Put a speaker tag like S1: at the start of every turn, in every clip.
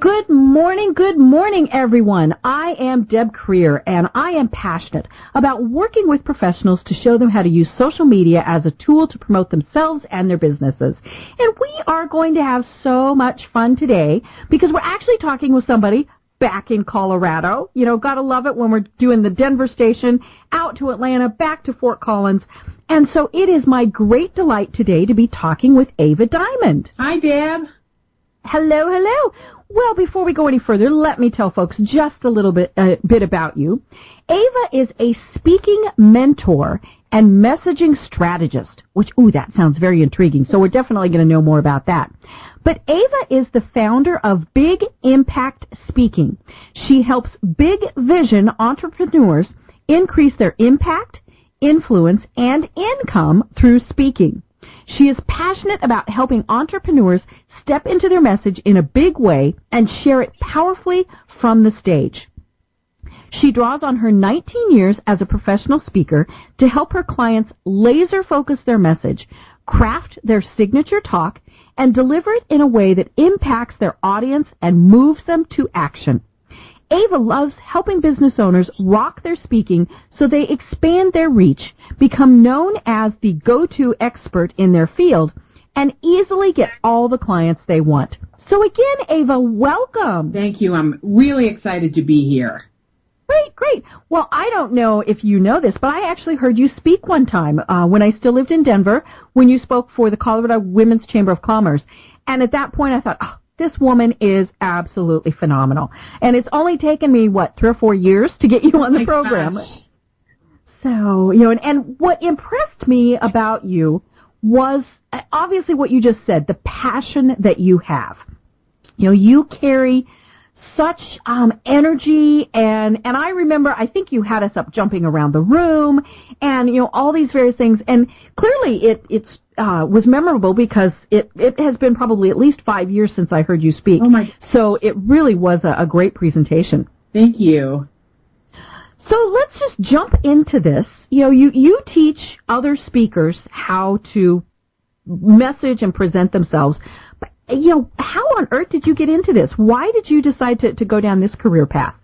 S1: Good morning, good morning everyone. I am Deb Krier and I am passionate about working with professionals to show them how to use social media as a tool to promote themselves and their businesses. And we are going to have so much fun today because we're actually talking with somebody back in Colorado. You know, gotta love it when we're doing the Denver station, out to Atlanta, back to Fort Collins. And so it is my great delight today to be talking with Ava Diamond.
S2: Hi, Deb.
S1: Hello, hello. Well, before we go any further, let me tell folks just a little bit, uh, bit about you. Ava is a speaking mentor and messaging strategist, which, ooh, that sounds very intriguing. So we're definitely going to know more about that. But Ava is the founder of Big Impact Speaking. She helps big vision entrepreneurs increase their impact, influence, and income through speaking. She is passionate about helping entrepreneurs step into their message in a big way and share it powerfully from the stage. She draws on her 19 years as a professional speaker to help her clients laser focus their message, craft their signature talk, and deliver it in a way that impacts their audience and moves them to action. Ava loves helping business owners rock their speaking so they expand their reach, become known as the go-to expert in their field, and easily get all the clients they want. So again, Ava, welcome.
S2: Thank you. I'm really excited to be here.
S1: Great, great. Well, I don't know if you know this, but I actually heard you speak one time uh, when I still lived in Denver, when you spoke for the Colorado Women's Chamber of Commerce. And at that point, I thought, oh, this woman is absolutely phenomenal. And it's only taken me, what, three or four years to get you on the
S2: Oh
S1: program.
S2: gosh.
S1: So, you know, and, and what impressed me about you was uh, obviously what you just said, the passion that you have. You know, you carry such um, energy and and I remember I think you had us up jumping around the room and you know all these various things and clearly it it's uh, was memorable because it it has been probably at least five years since I heard you speak.
S2: Oh my-
S1: So it really was a, a great presentation.
S2: Thank you.
S1: So let's just jump into this. You know, you, you teach other speakers how to message and present themselves. But, you know, how on earth did you get into this? Why did you decide to, to go down this career path?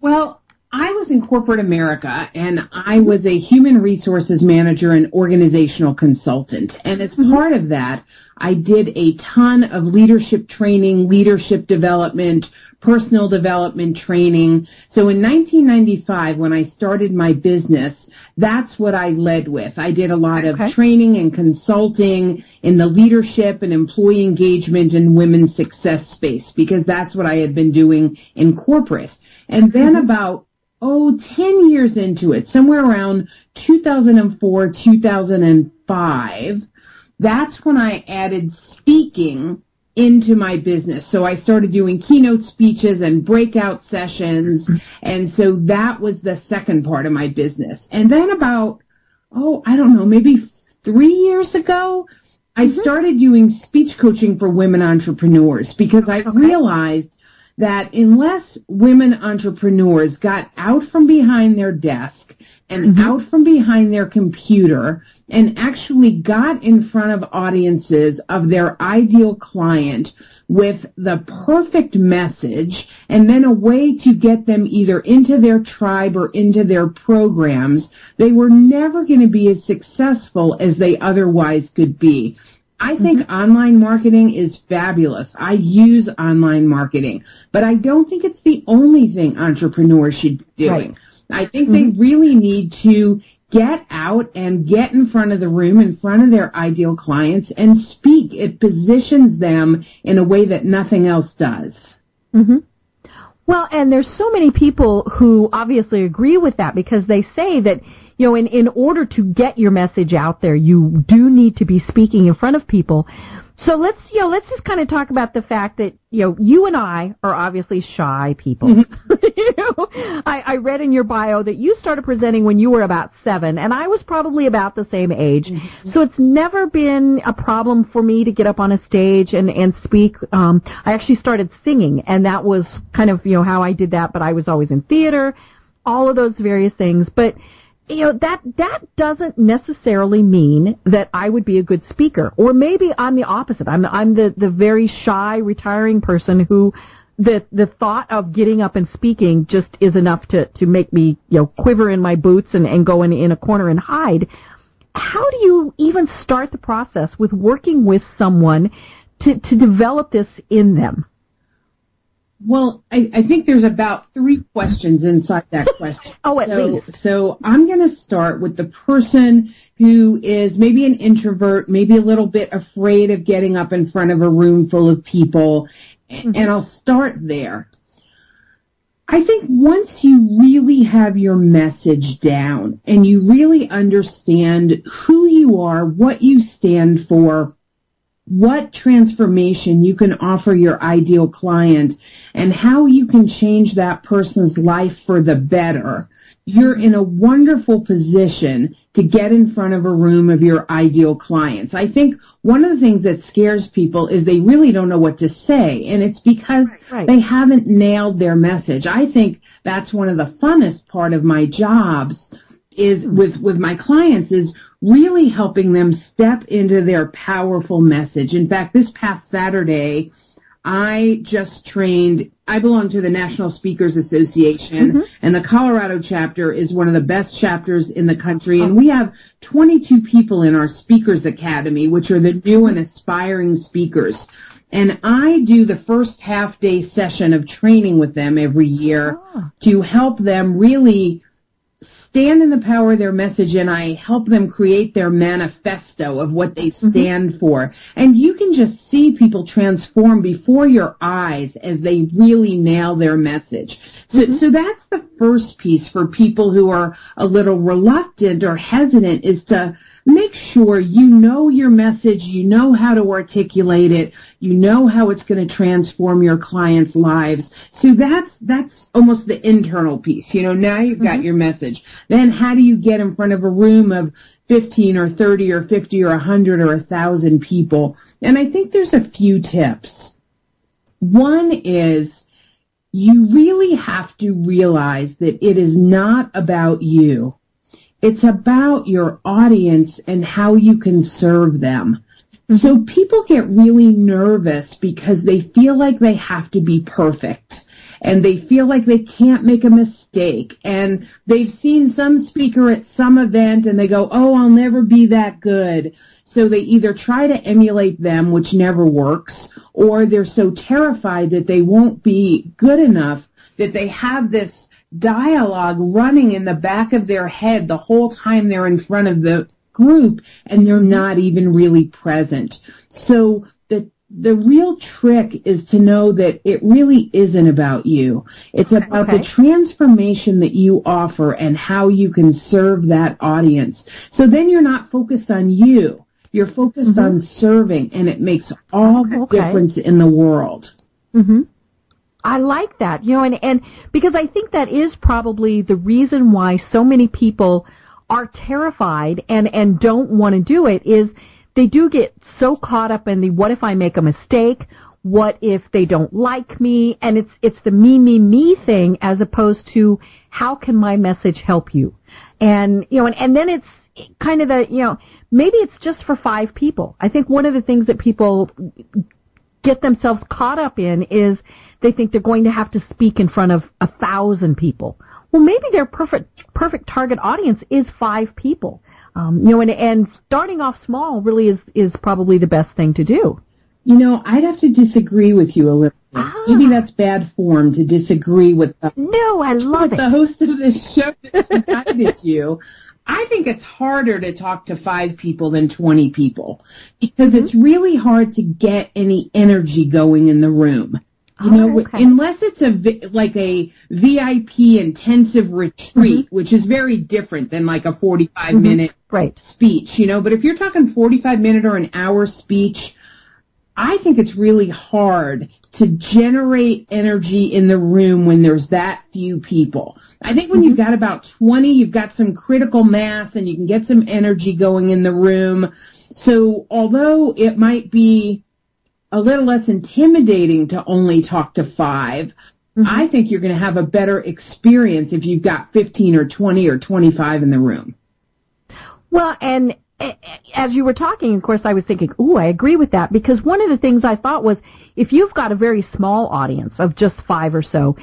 S2: Well, I was in corporate America and I was a human resources manager and organizational consultant. And as mm-hmm. part of that, I did a ton of leadership training, leadership development, personal development training. So in 1995, when I started my business, that's what I led with. I did a lot of
S1: Okay.
S2: training and consulting in the leadership and employee engagement and women's success space because that's what I had been doing in corporate. And then mm-hmm. about oh, 10 years into it, somewhere around 2004, 2005, that's when I added speaking into my business. So I started doing keynote speeches and breakout sessions. And so that was the second part of my business. And then about, oh, I don't know, maybe three years ago, I mm-hmm. started doing speech coaching for women entrepreneurs because I realized that unless women entrepreneurs got out from behind their desk and mm-hmm. out from behind their computer and actually got in front of audiences of their ideal client with the perfect message and then a way to get them either into their tribe or into their programs, they were never going to be as successful as they otherwise could be. I think mm-hmm. online marketing is fabulous. I use online marketing, but I don't think it's the only thing entrepreneurs should be doing. Right. I think mm-hmm. they really need to get out and get in front of the room, in front of their ideal clients and speak. It positions them in a way that nothing else does.
S1: Mm-hmm. Well, and there's so many people who obviously agree with that because they say that, you know, in, in order to get your message out there, you do need to be speaking in front of people. So let's, you know, let's just kind of talk about the fact that, you know, you and I are obviously shy people. Mm-hmm. you know, I, I read in your bio that you started presenting when you were about seven, and I was probably about the same age. Mm-hmm. So it's never been a problem for me to get up on a stage and, and speak. Um, I actually started singing, and that was kind of, you know, how I did that, but I was always in theater, all of those various things. But, you know that that doesn't necessarily mean that I would be a good speaker. Or maybe I'm the opposite. I'm I'm the the very shy retiring person who the the thought of getting up and speaking just is enough to to make me you know quiver in my boots and and go in in a corner and hide. How do you even start the process with working with someone to to develop this in them
S2: well, I, I, think there's about three questions inside that question.
S1: oh, at
S2: so,
S1: least.
S2: So I'm going to start with the person who is maybe an introvert, maybe a little bit afraid of getting up in front of a room full of people, mm-hmm. and I'll start there. I think once you really have your message down and you really understand who you are, what you stand for, what transformation you can offer your ideal client and how you can change that person's life for the better, you're in a wonderful position to get in front of a room of your ideal clients. I think one of the things that scares people is they really don't know what to say, and it's because right. they haven't nailed their message. I think that's one of the funnest part of my jobs is with, with my clients is really helping them step into their powerful message. In fact, this past Saturday, I just trained, I belong to the National Speakers Association mm-hmm. and the Colorado chapter is one of the best chapters in the country and we have 22 people in our Speakers Academy, which are the new and aspiring speakers. And I do the first half day session of training with them every year oh. to help them really stand in the power of their message and I help them create their manifesto of what they mm-hmm. stand mm-hmm. for. And you can just see people transform before your eyes as they really nail their message. So, mm-hmm. so that's the first piece for people who are a little reluctant or hesitant is to make sure you know your message, you know how to articulate it, you know how it's going to transform your clients' lives. So that's, that's almost the internal piece. You know, now you've got mm-hmm. your message. Then how do you get in front of a room of 15 or 30 or 50 or 100 or 1,000 people? And I think there's a few tips. One is you really have to realize that it is not about you. It's about your audience and how you can serve them. So people get really nervous because they feel like they have to be perfect and they feel like they can't make a mistake and they've seen some speaker at some event and they go, oh, I'll never be that good. So they either try to emulate them, which never works, or they're so terrified that they won't be good enough that they have this dialogue running in the back of their head the whole time they're in front of the group and they're not even really present. So the the real trick is to know that it really isn't about you. It's about okay. the transformation that you offer and how you can serve that audience. So then you're not focused on you. You're focused mm-hmm. on serving and it makes all the difference in the world.
S1: Mm-hmm. I like that, you know, and, and because I think that is probably the reason why so many people are terrified and, and don't want to do it is they do get so caught up in the what if I make a mistake? what if they don't like me? And it's, it's the me, me, me thing as opposed to how can my message help you? And, you know, and, and then it's kind of the, you know, maybe it's just for five people. I think one of the things that people get themselves caught up in is they think they're going to have to speak in front of a thousand people. Well, maybe their perfect, perfect target audience is five people. Um, you know, and, and starting off small really is, is probably the best thing to do.
S2: You know, I'd have to disagree with you a little. Ah. Maybe that's bad form to disagree with the,
S1: no, I love
S2: it. the host of this show invited you. I think it's harder to talk to five people than 20 people because mm-hmm. it's really hard to get any energy going in the room. You know, oh, okay. unless it's a like a VIP intensive retreat, mm-hmm. which is very different than like a 45 mm-hmm. minute
S1: right.
S2: speech, you know, but if you're talking 45 minute or an hour speech, I think it's really hard to generate energy in the room when there's that few people. I think when you've mm-hmm. got about 20, you've got some critical mass and you can get some energy going in the room. So although it might be a little less intimidating to only talk to 5 mm-hmm. I think you're going to have a better experience if you've got 15 or 20 or 25 in the room.
S1: Well, and as you were talking, of course, I was thinking, ooh, I agree with that because one of the things I thought was if you've got a very small audience of just five or so,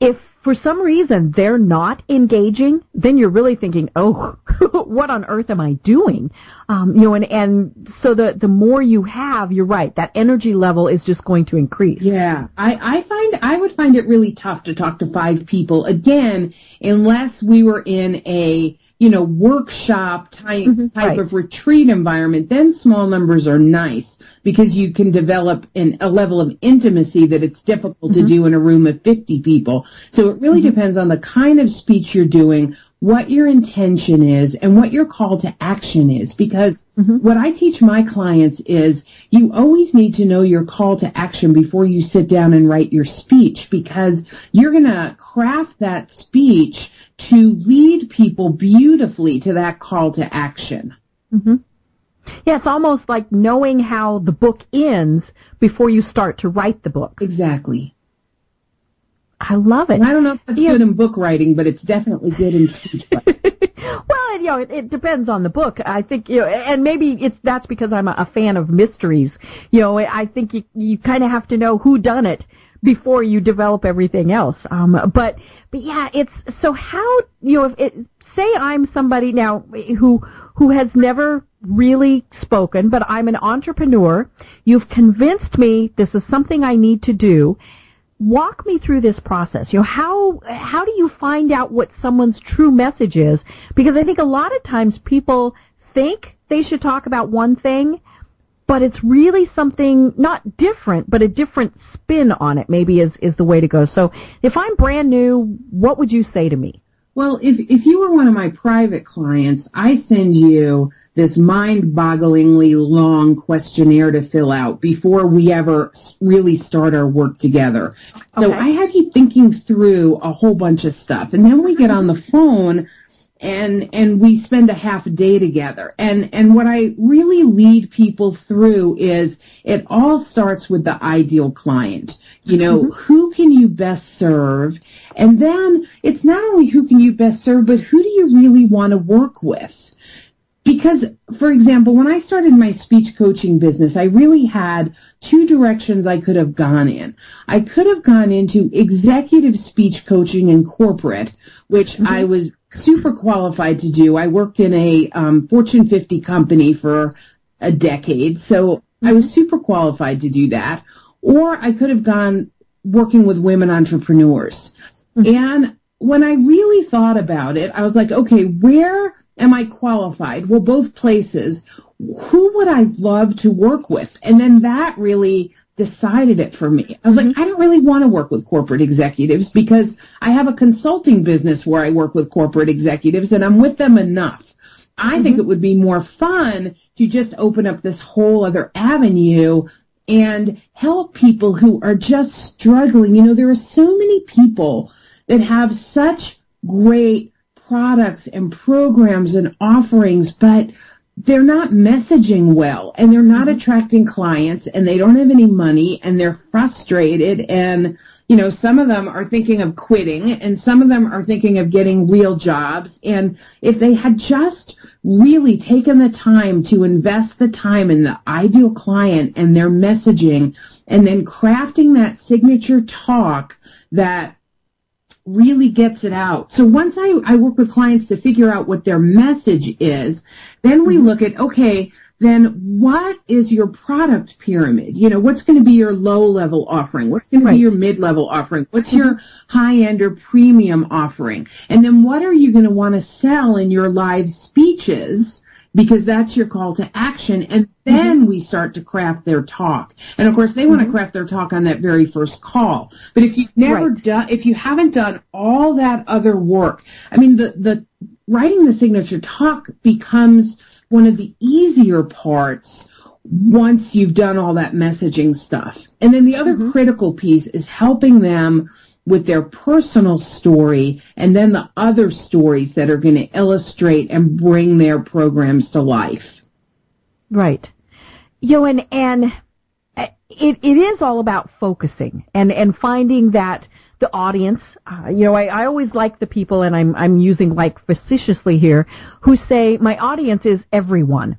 S1: if for some reason they're not engaging, then you're really thinking, oh, what on earth am I doing? Um, you know, and, and so the, the more you have, you're right, that energy level is just going to increase.
S2: Yeah. I, I find, I would find it really tough to talk to five people again, unless we were in a, you know, workshop type, mm-hmm, type right. of retreat environment, then small numbers are nice because you can develop an, a level of intimacy that it's difficult mm-hmm. to do in a room of 50 people. So it really mm-hmm. depends on the kind of speech you're doing, what your intention is, and what your call to action is. Because mm-hmm. what I teach my clients is you always need to know your call to action before you sit down and write your speech because you're going to craft that speech to lead people beautifully to that call to action.
S1: Mm-hmm. Yeah, it's almost like knowing how the book ends before you start to write the book.
S2: Exactly.
S1: I love it.
S2: I don't know if it's yeah. good in book writing, but it's definitely good in speech writing.
S1: well, you know, it, it, depends on the book. I think, you know, and maybe it's that's because I'm a, a fan of mysteries. You know, I think you you kind of have to know who done it before you develop everything else. Um, but but yeah, it's so how you know if it, say I'm somebody now who who has never really spoken, but I'm an entrepreneur. You've convinced me this is something I need to do. Walk me through this process. You know, how, how do you find out what someone's true message is? Because I think a lot of times people think they should talk about one thing, but it's really something not different, but a different spin on it maybe is, is the way to go. So if I'm brand new, what would you say to me?
S2: Well, if, if you were one of my private clients, I send you this mind-bogglingly long questionnaire to fill out before we ever really start our work together. Okay. So I have you thinking through a whole bunch of stuff. And then we get on the phone and and we spend a half a day together. And and what i really lead people through is it all starts with the ideal client. You know mm-hmm. who can you best serve? And then it's not only who can you best serve but who do you really want to work with? Because for example when i started my speech coaching business i really had two directions i could have gone in. I could have gone into executive speech coaching and corporate which mm-hmm. i was super qualified to do. I worked in a um, Fortune 50 company for a decade, so I was super qualified to do that. Or I could have gone working with women entrepreneurs. Mm-hmm. And when I really thought about it, I was like, okay, where am I qualified? Well, both places. Who would I love to work with? And then that really decided it for me. I was like, mm-hmm. I don't really want to work with corporate executives because I have a consulting business where I work with corporate executives and I'm with them enough. I mm-hmm. think it would be more fun to just open up this whole other avenue and help people who are just struggling. You know, there are so many people that have such great products and programs and offerings, but they're not messaging well and they're not mm-hmm. attracting clients and they don't have any money and they're frustrated and you know some of them are thinking of quitting and some of them are thinking of getting real jobs and if they had just really taken the time to invest the time in the ideal client and their messaging and then crafting that signature talk that really gets it out. So once I, I work with clients to figure out what their message is, then we look at, okay, then what is your product pyramid? You know, what's going to be your low level offering? What's going right. to be your mid level offering? What's your high end or premium offering? And then what are you going to want to sell in your live speeches? Because that's your call to action. And then mm-hmm. we start to craft their talk. And of course, they want to mm-hmm. craft their talk on that very first call. But if you've never right. done, if you haven't done all that other work, I mean, the, the writing the signature talk becomes one of the easier parts once you've done all that messaging stuff. And then the other mm-hmm. critical piece is helping them with their personal story and then the other stories that are going to illustrate and bring their programs to life.
S1: Right. You know, and, and it, it is all about focusing and, and finding that the audience, uh, you know, I, I always like the people, and I'm, I'm using like facetiously here, who say my audience is everyone.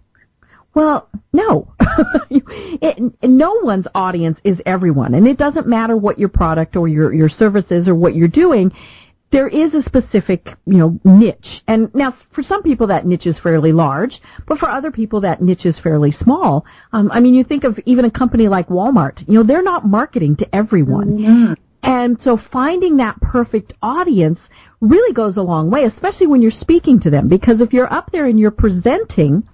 S1: Well, no. it, no one's audience is everyone. And it doesn't matter what your product or your, your service is or what you're doing. There is a specific, you know, niche. And now for some people that niche is fairly large, but for other people that niche is fairly small. Um, I mean, you think of even a company like Walmart, you know, they're not marketing to everyone. Mm-hmm. And so finding that perfect audience really goes a long way, especially when you're speaking to them. Because if you're up there and you're presenting,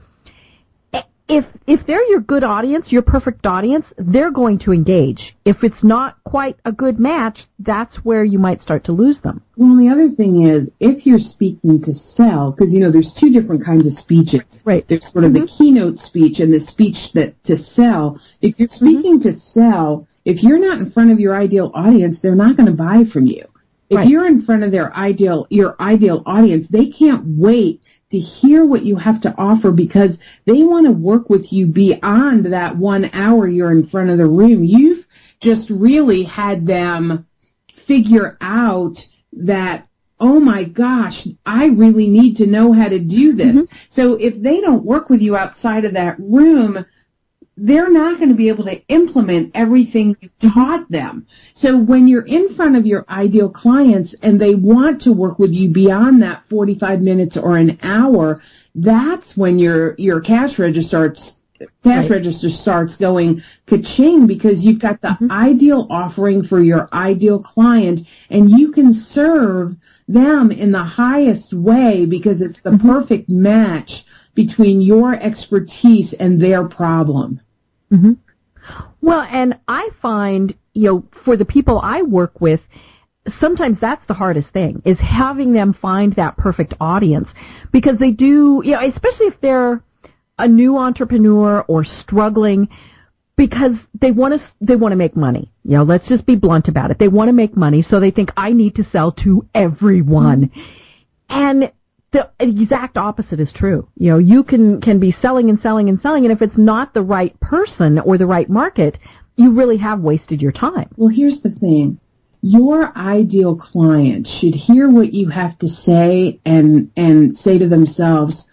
S1: if if they're your good audience, your perfect audience, they're going to engage. If it's not quite a good match, that's where you might start to lose them.
S2: Well, the other thing is, if you're speaking to sell, because you know there's two different kinds of speeches.
S1: Right.
S2: There's sort of mm-hmm. the keynote speech and the speech that to sell. If you're mm-hmm. speaking mm-hmm. to sell, if you're not in front of your ideal audience, they're not going to buy from you. If right. you're in front of their ideal, your ideal audience, they can't wait to hear what you have to offer because they want to work with you beyond that one hour you're in front of the room. You've just really had them figure out that oh my gosh, I really need to know how to do this. Mm-hmm. So if they don't work with you outside of that room, they're not going to be able to implement everything you taught them. So when you're in front of your ideal clients and they want to work with you beyond that 45 minutes or an hour, that's when your, your cash register starts cash right. register starts going ka-ching because you've got the mm-hmm. ideal offering for your ideal client and you can serve them in the highest way because it's the mm-hmm. perfect match between your expertise and their problem.
S1: Mm-hmm. Well, and I find, you know, for the people I work with, sometimes that's the hardest thing is having them find that perfect audience because they do, you know, especially if they're a new entrepreneur or struggling because they want to they want to make money. You know, let's just be blunt about it. They want to make money, so they think I need to sell to everyone. Mm-hmm. And the exact opposite is true. You know, you can, can be selling and selling and selling, and if it's not the right person or the right market, you really have wasted your time.
S2: Well, here's the thing. Your ideal client should hear what you have to say and, and say to themselves,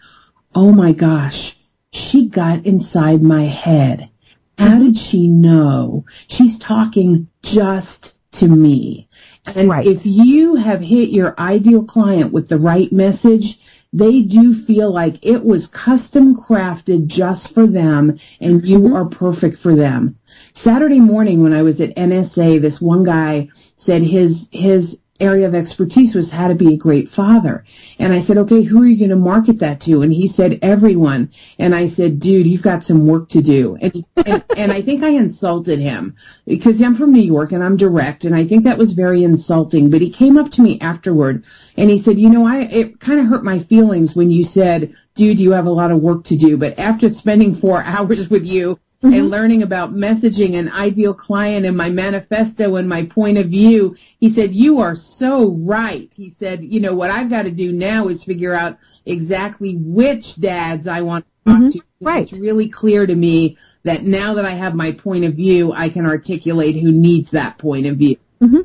S2: oh my gosh, she got inside my head. How did she know? She's talking just to me. And right. if you have hit your ideal client with the right message, they do feel like it was custom crafted just for them and you mm-hmm. are perfect for them. Saturday morning when I was at NSA, this one guy said his, his area of expertise was how to be a great father. And I said, okay, who are you going to market that to? And he said, everyone. And I said, dude, you've got some work to do. And, and, and I think I insulted him because I'm from New York and I'm direct. And I think that was very insulting. But he came up to me afterward and he said, you know, I, it kind of hurt my feelings when you said, dude, you have a lot of work to do. But after spending four hours with you, mm-hmm. and learning about messaging and ideal client and my manifesto and my point of view, he said, you are so right. He said, you know, what I've got to do now is figure out exactly which dads I want to talk mm-hmm. to.
S1: Right.
S2: It's really clear to me that now that I have my point of view, I can articulate who needs that point of view.
S1: Mm-hmm.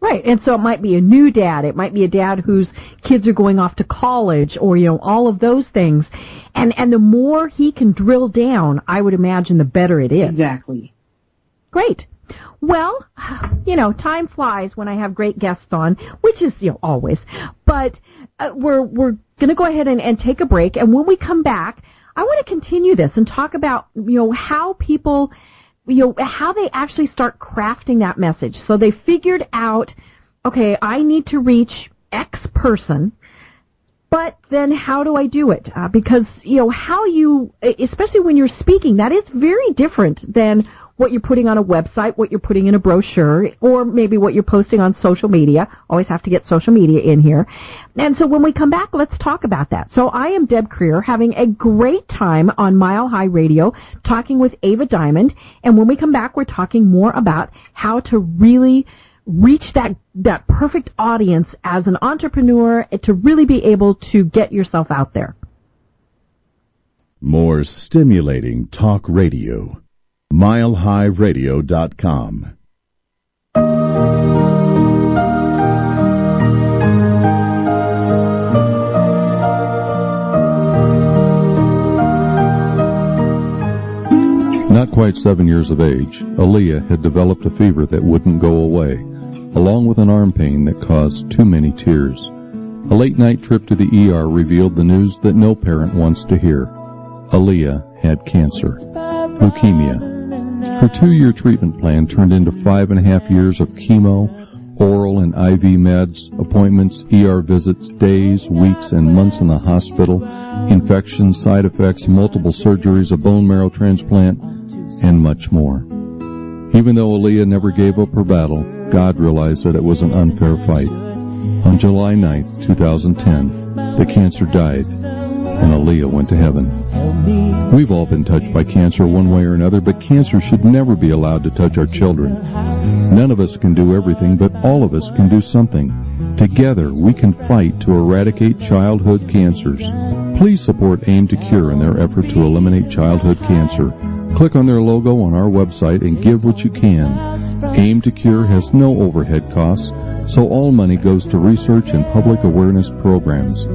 S1: Right. And so it might be a new dad. It might be a dad whose kids are going off to college or, you know, all of those things. And, and the more he can drill down, I would imagine the better it is.
S2: Exactly.
S1: Great. Well, you know, time flies when I have great guests on, which is, you know, always. But uh, we're, we're going to go ahead and, and take a break. And when we come back, I want to continue this and talk about, you know, how people you know, how they actually start crafting that message. So they figured out, okay, I need to reach X person, but then how do I do it? Uh, because, you know, how you, especially when you're speaking, that is very different than what you're putting on a website, what you're putting in a brochure, or maybe what you're posting on social media. Always have to get social media in here. And so when we come back, let's talk about that. So I am Deb Krier having a great time on Mile High Radio talking with Ava Diamond. And when we come back, we're talking more about how to really reach that that perfect audience as an entrepreneur eh, to really be able to get yourself out there.
S3: More stimulating talk radio milehighradio.com.
S4: Not quite seven years of age, Aaliyah had developed a fever that wouldn't go away, along with an arm pain that caused too many tears. A late night trip to the ER revealed the news that no parent wants to hear. Aaliyah had cancer, leukemia, her two-year treatment plan turned into five and a half years of chemo, oral and IV meds, appointments, ER visits, days, weeks, and months in the hospital, infections, side effects, multiple surgeries, a bone marrow transplant, and much more. Even though Aaliyah never gave up her battle, God realized that it was an unfair fight. On July 9, 2010, the cancer died and Aaliyah went to heaven. We've all been touched by cancer one way or another, but cancer should never be allowed to touch our children. None of us can do everything, but all of us can do something. Together, we can fight to eradicate childhood cancers. Please support AIM to Cure in their effort to eliminate childhood cancer. Click on their logo on our website and give what you can. AIM to Cure has no overhead costs, so all money goes to research and public awareness programs.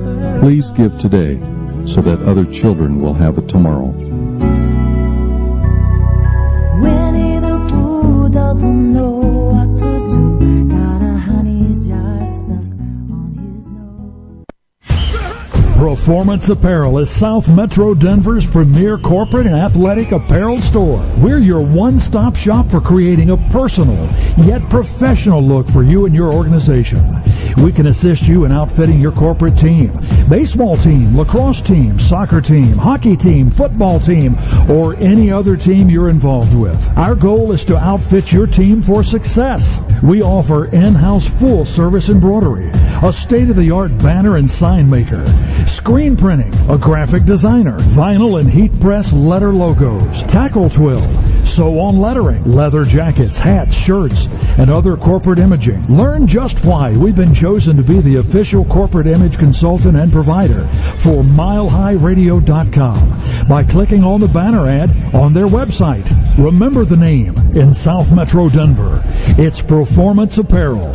S4: Please give today so that other children will have a tomorrow.
S5: Performance Apparel is South Metro Denver's premier corporate and athletic apparel store. We're your one-stop shop for creating a personal yet professional look for you and your organization. We can assist you in outfitting your corporate team, baseball team, lacrosse team, soccer team, hockey team, football team, or any other team you're involved with. Our goal is to outfit your team for success. We offer in-house full service embroidery, a state-of-the-art banner and sign maker, screen printing, a graphic designer, vinyl and heat press letter logos, tackle twill, sew on lettering, leather jackets, hats, shirts, and other corporate imaging. Learn just why we've been chosen to be the official corporate image consultant and provider for milehighradio.com by clicking on the banner ad on their website. Remember the name in South Metro Denver. It's Performance Apparel.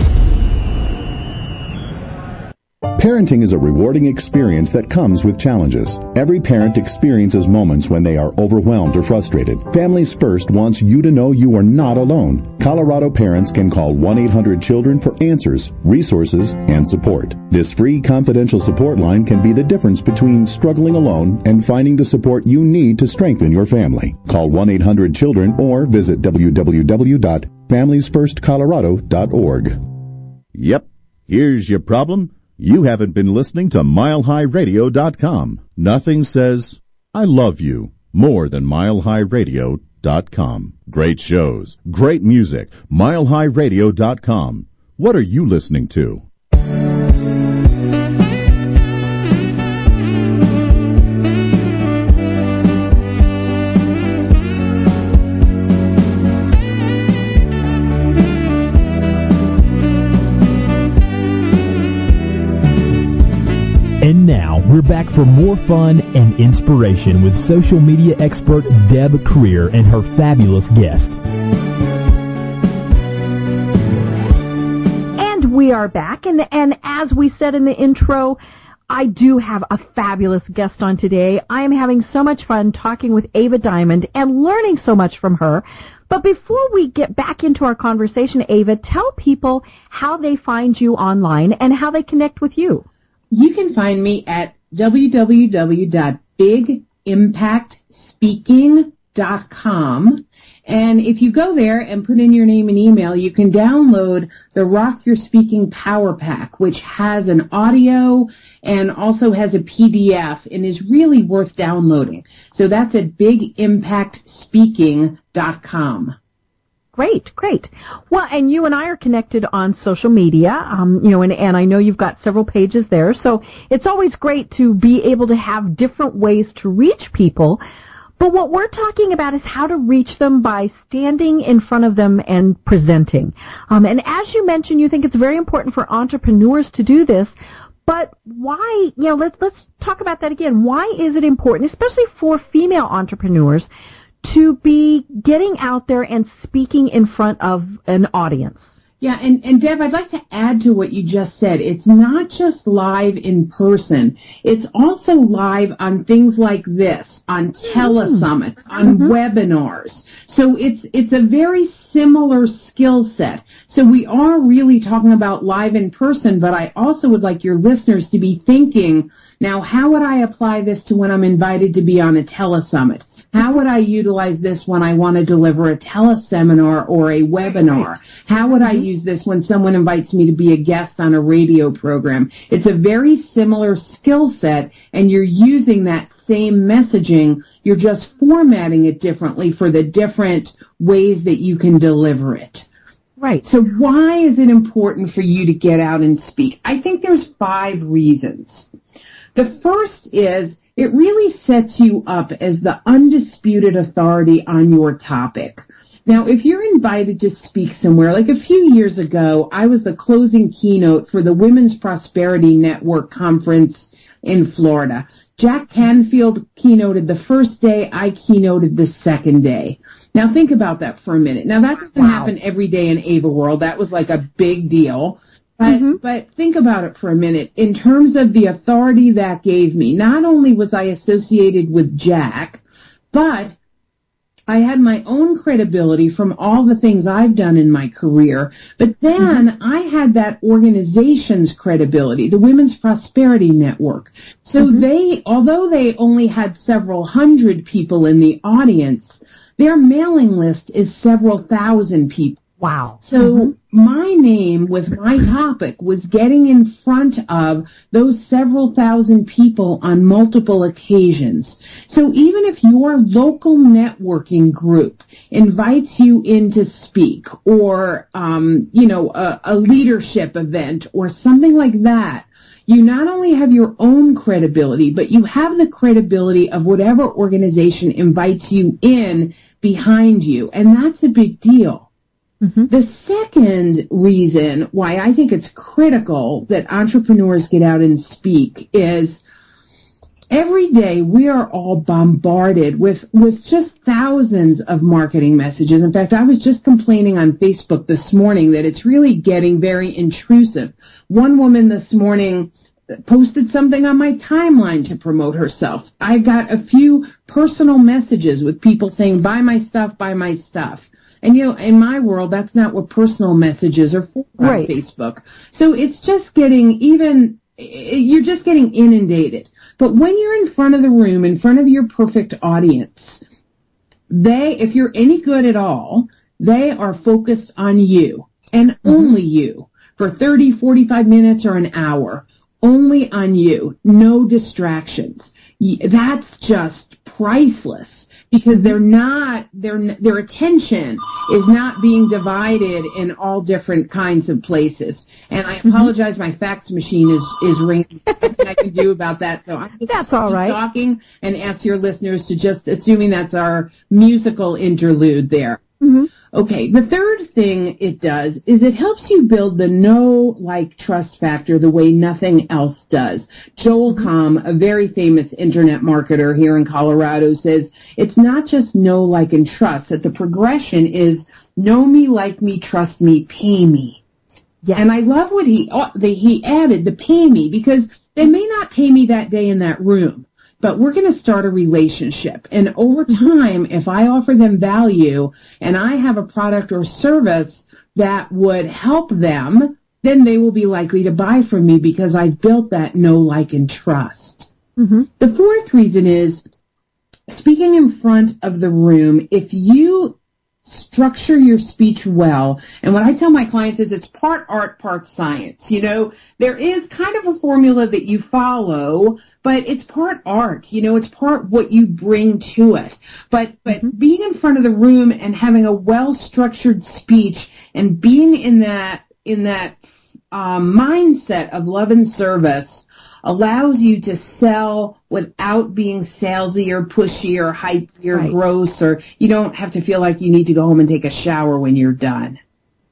S3: Parenting is a rewarding experience that comes with challenges. Every parent experiences moments when they are overwhelmed or frustrated. Families First wants you to know you are not alone. Colorado parents can call 1-800-CHILDREN for answers, resources, and support. This free confidential support line can be the difference between struggling alone and finding the support you need to strengthen your family. Call 1-800-CHILDREN or visit www.familiesfirstcolorado.org. Yep, here's your problem you haven't been listening to MileHighRadio.com. Nothing says, I love you more than MileHighRadio.com. Great shows, great music, MileHighRadio.com. What are you listening to?
S6: We're back for more fun and inspiration with social media expert Deb Krier and her fabulous guest.
S1: And we are back, and, and as we said in the intro, I do have a fabulous guest on today. I am having so much fun talking with Ava Diamond and learning so much from her. But before we get back into our conversation, Ava, tell people how they find you online and how they connect with you.
S2: You can find me at www.bigimpactspeaking.com. And if you go there and put in your name and email, you can download the Rock Your Speaking Power Pack, which has an audio and also has a PDF and is really worth downloading. So that's at bigimpactspeaking.com.
S1: Great, great. Well, and you and I are connected on social media, um, you know, and, and I know you've got several pages there. So it's always great to be able to have different ways to reach people. But what we're talking about is how to reach them by standing in front of them and presenting. Um, and as you mentioned, you think it's very important for entrepreneurs to do this. But why, you know, let's, let's talk about that again. Why is it important, especially for female entrepreneurs, to be getting out there and speaking in front of an audience.
S2: Yeah, and, and Deb, I'd like to add to what you just said. It's not just live in person. It's also live on things like this, on telesummits, on mm-hmm. webinars. So it's, it's a very similar skill set. So we are really talking about live in person, but I also would like your listeners to be thinking, now how would I apply this to when I'm invited to be on a telesummit? How would I utilize this when I want to deliver a teleseminar or a webinar? How would I use this when someone invites me to be a guest on a radio program? It's a very similar skill set and you're using that same messaging. You're just formatting it differently for the different ways that you can deliver it.
S1: Right.
S2: So why is it important for you to get out and speak? I think there's five reasons. The first is it really sets you up as the undisputed authority on your topic. Now, if you're invited to speak somewhere, like a few years ago, I was the closing keynote for the Women's Prosperity Network conference in Florida. Jack Canfield keynoted the first day, I keynoted the second day. Now think about that for a minute. Now that doesn't wow. happen every day in Ava World. That was like a big deal. But, mm-hmm. but think about it for a minute. In terms of the authority that gave me, not only was I associated with Jack, but I had my own credibility from all the things I've done in my career, but then mm-hmm. I had that organization's credibility, the Women's Prosperity Network. So mm-hmm. they, although they only had several hundred people in the audience, their mailing list is several thousand people.
S1: Wow.
S2: So mm-hmm. my name with my topic was getting in front of those several thousand people on multiple occasions. So even if your local networking group invites you in to speak or, um, you know, a, a leadership event or something like that, you not only have your own credibility, but you have the credibility of whatever organization invites you in behind you. And that's a big deal. Mm-hmm. The second reason why I think it's critical that entrepreneurs get out and speak is every day we are all bombarded with, with just thousands of marketing messages. In fact, I was just complaining on Facebook this morning that it's really getting very intrusive. One woman this morning posted something on my timeline to promote herself. I got a few personal messages with people saying, buy my stuff, buy my stuff. And you know, in my world, that's not what personal messages are for right. on Facebook. So it's just getting even, you're just getting inundated. But when you're in front of the room, in front of your perfect audience, they, if you're any good at all, they are focused on you and mm-hmm. only you for 30, 45 minutes or an hour. Only on you. No distractions. That's just priceless because they're not their their attention is not being divided in all different kinds of places. And I mm-hmm. apologize, my fax machine is is ringing. Nothing I can do about that. So I'm
S1: that's all right.
S2: Talking and ask your listeners to just assuming that's our musical interlude there.
S1: Mm-hmm.
S2: Okay, the third thing it does is it helps you build the know, like, trust factor the way nothing else does. Joel Comm, a very famous internet marketer here in Colorado, says it's not just know, like, and trust, that the progression is know me, like me, trust me, pay me.
S1: Yes.
S2: And I love what he, uh, the, he added, the pay me, because they may not pay me that day in that room but we're going to start a relationship. And over time, if I offer them value and I have a product or service that would help them, then they will be likely to buy from me because I've built that know, like, and trust.
S1: Mm-hmm.
S2: The fourth reason is speaking in front of the room. If you structure your speech well. And what I tell my clients is it's part art, part science. You know, there is kind of a formula that you follow, but it's part art. You know, it's part what you bring to it. But, but mm-hmm. being in front of the room and having a well structured speech and being in that, in that, um, mindset of love and service allows you to sell without being salesy or pushy or hypey or right. gross or you don't have to feel like you need to go home and take a shower when you're done.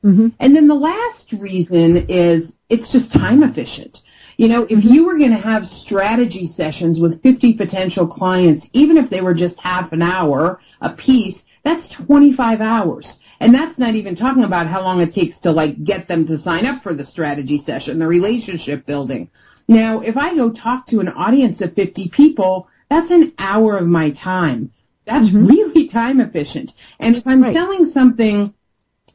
S1: Mm-hmm.
S2: And then the last reason is it's just time efficient. You know, if mm-hmm. you were going to have strategy sessions with 50 potential clients, even if they were just half an hour a piece, that's 25 hours. And that's not even talking about how long it takes to like get them to sign up for the strategy session, the relationship building. Now, if I go talk to an audience of 50 people, that's an hour of my time. That's mm-hmm. really time efficient. And if I'm right. selling something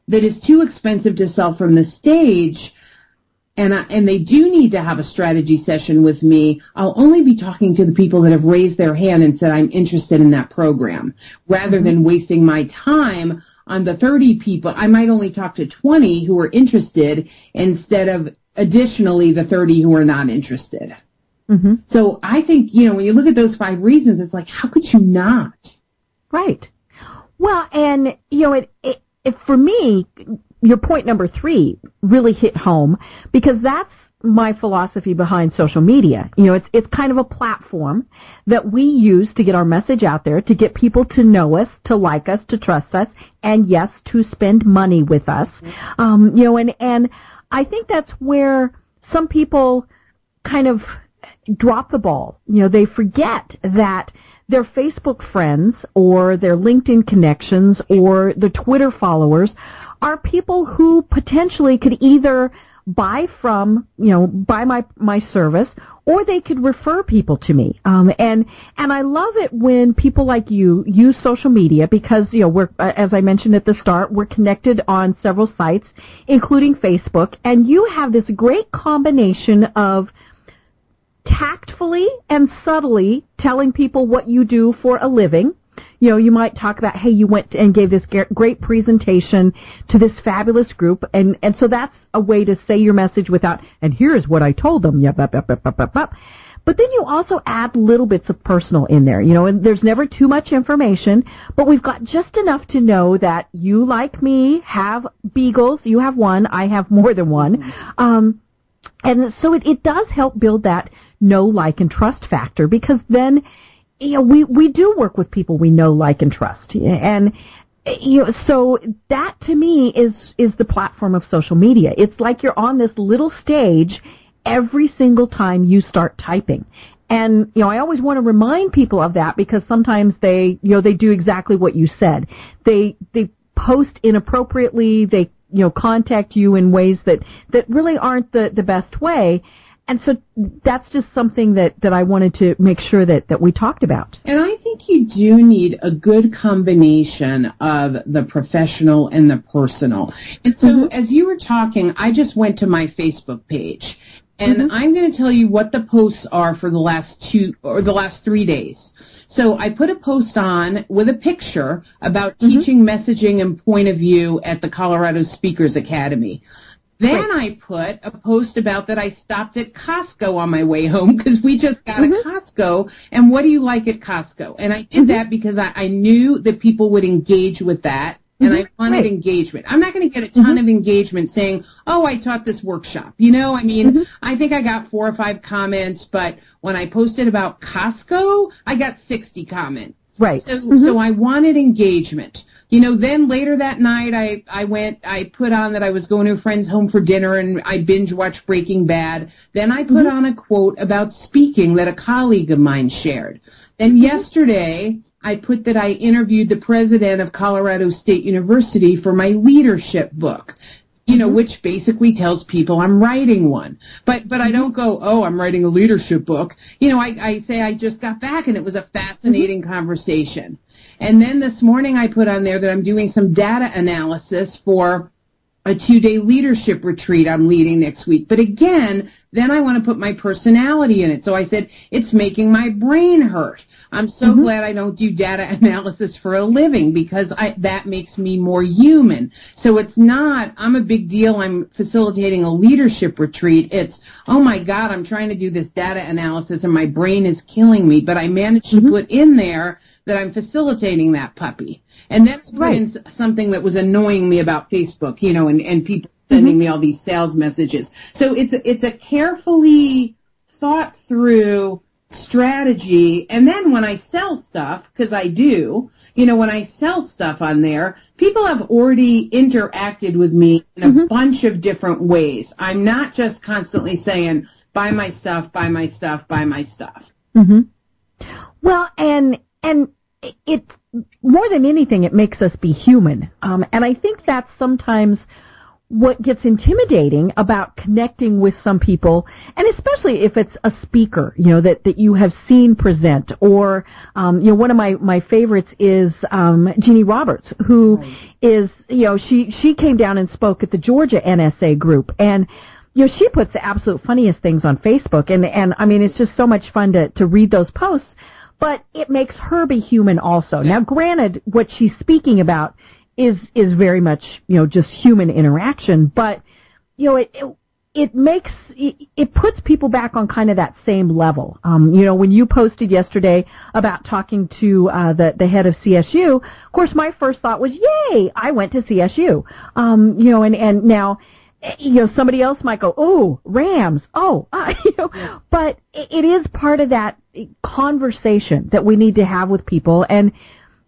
S2: that is too expensive to sell from the stage, and I, and they do need to have a strategy session with me, I'll only be talking to the people that have raised their hand and said I'm interested in that program, rather mm-hmm. than wasting my time on the 30 people. I might only talk to 20 who are interested instead of additionally the 30 who are not interested.
S1: Mm-hmm.
S2: So I think, you know, when you look at those five reasons, it's like, how could you not?
S1: Right. Well, and, you know, it, it, it, for me, your point number three really hit home because that's my philosophy behind social media. You know, it's it's kind of a platform that we use to get our message out there, to get people to know us, to like us, to trust us, and yes, to spend money with us. Mm-hmm. Um, you know, and and I think that's where some people kind of drop the ball. You know, they forget that their Facebook friends or their LinkedIn connections or the Twitter followers are people who potentially could either buy from, you know, buy my, my service or they could refer people to me. Um, and and I love it when people like you use social media because you know we're as I mentioned at the start we're connected on several sites, including Facebook, and you have this great combination of tactfully and subtly telling people what you do for a living you know, you might talk about, hey, you went and gave this great presentation to this fabulous group, and and so that's a way to say your message without, and here's what I told them, yep, yep, yep, yep, yep, yep. But then you also add little bits of personal in there, you know, and there's never too much information, but we've got just enough to know that you, like me, have beagles. You have one. I have more than one. Um, and so it, it does help build that know, like, and trust factor because then you know, we, we do work with people we know, like, and trust. And, you know, so that to me is, is the platform of social media. It's like you're on this little stage every single time you start typing. And, you know, I always want to remind people of that because sometimes they, you know, they do exactly what you said. They, they post inappropriately, they, you know, contact you in ways that, that really aren't the, the best way. And so that's just something that, that I wanted to make sure that, that we talked about.
S2: And I think you do need a good combination of the professional and the personal. And so mm-hmm. as you were talking, I just went to my Facebook page and mm-hmm. I'm going to tell you what the posts are for the last two or the last three days. So I put a post on with a picture about mm-hmm. teaching messaging and point of view at the Colorado Speakers Academy. Then I put a post about that I stopped at Costco on my way home because we just got mm-hmm. a Costco. And what do you like at Costco? And I did mm-hmm. that because I, I, knew that people would engage with that. And mm-hmm. I wanted right. engagement. I'm not going to get a ton mm-hmm. of engagement saying, "Oh, I taught this workshop." You know, I mean, mm-hmm. I think I got four or five comments, but when I posted about Costco, I got 60 comments.
S1: Right.
S2: So, mm-hmm. so I wanted engagement. You know, then later that night, I, I went, I put on that I was going to a friend's home for dinner and I binge watched Breaking Bad. Then I put mm-hmm. on a quote about speaking that a colleague of mine shared. Then mm-hmm. yesterday, I put that I interviewed the president of Colorado State University for my leadership book you know, mm-hmm. which basically tells people I'm writing one. But, but I don't go, oh, I'm writing a leadership book. You know, I, I say I just got back and it was a fascinating mm-hmm. conversation. And then this morning I put on there that I'm doing some data analysis for a two day leadership retreat I'm leading next week. But again, then I want to put my personality in it. So I said, it's making my brain hurt. I'm so mm-hmm. glad I don't do data analysis for a living because I, that makes me more human. So it's not, I'm a big deal. I'm facilitating a leadership retreat. It's, oh my God, I'm trying to do this data analysis and my brain is killing me. But I managed mm-hmm. to put in there that I'm facilitating that puppy. And then right. in something that was annoying me about Facebook, you know, and, and people sending mm-hmm. me all these sales messages. So it's a, it's a carefully thought through strategy. And then when I sell stuff, because I do, you know, when I sell stuff on there, people have already interacted with me in a mm-hmm. bunch of different ways. I'm not just constantly saying, buy my stuff, buy my stuff, buy my stuff.
S1: Mm-hmm. Well, and, and it, more than anything, it makes us be human. Um, and I think that's sometimes what gets intimidating about connecting with some people, and especially if it's a speaker, you know, that, that you have seen present, or, um, you know, one of my, my favorites is, um, Jeannie Roberts, who right. is, you know, she, she came down and spoke at the Georgia NSA group, and, you know, she puts the absolute funniest things on Facebook, and, and I mean, it's just so much fun to, to read those posts, but it makes her be human also. Now, granted, what she's speaking about is is very much you know just human interaction, but you know it. it it makes it, puts people back on kind of that same level. Um, you know, when you posted yesterday about talking to uh, the the head of CSU, of course, my first thought was, "Yay, I went to CSU." Um, you know, and and now you know, somebody else might go, "Oh, Rams." Oh, uh, you know, but it is part of that conversation that we need to have with people, and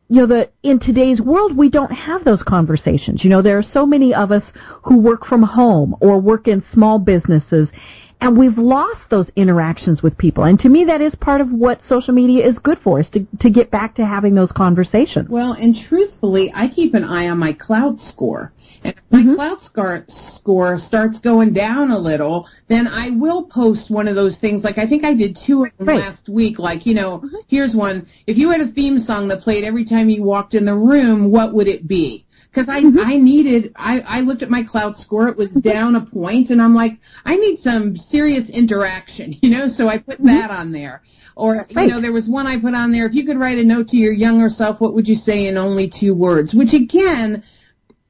S1: you know, the, in today's world, we don't have those conversations. You know, there are so many of us who work from home or work in small businesses and we've lost those interactions with people. And to me, that is part of what social media is good for, is to, to get back to having those conversations.
S2: Well, and truthfully, I keep an eye on my Klout score. And if my mm-hmm. Klout score, score starts going down a little, then I will post one of those things. Like I think I did two right. last week. Like, you know, mm-hmm. here's one. If you had a theme song that played every time you walked in the room, what would it be? Because I mm-hmm. I needed I I looked at my Klout score it was down a point and I'm like I need some serious interaction you know so I put mm-hmm. that on there or right. you know there was one I put on there if you could write a note to your younger self what would you say in only two words which again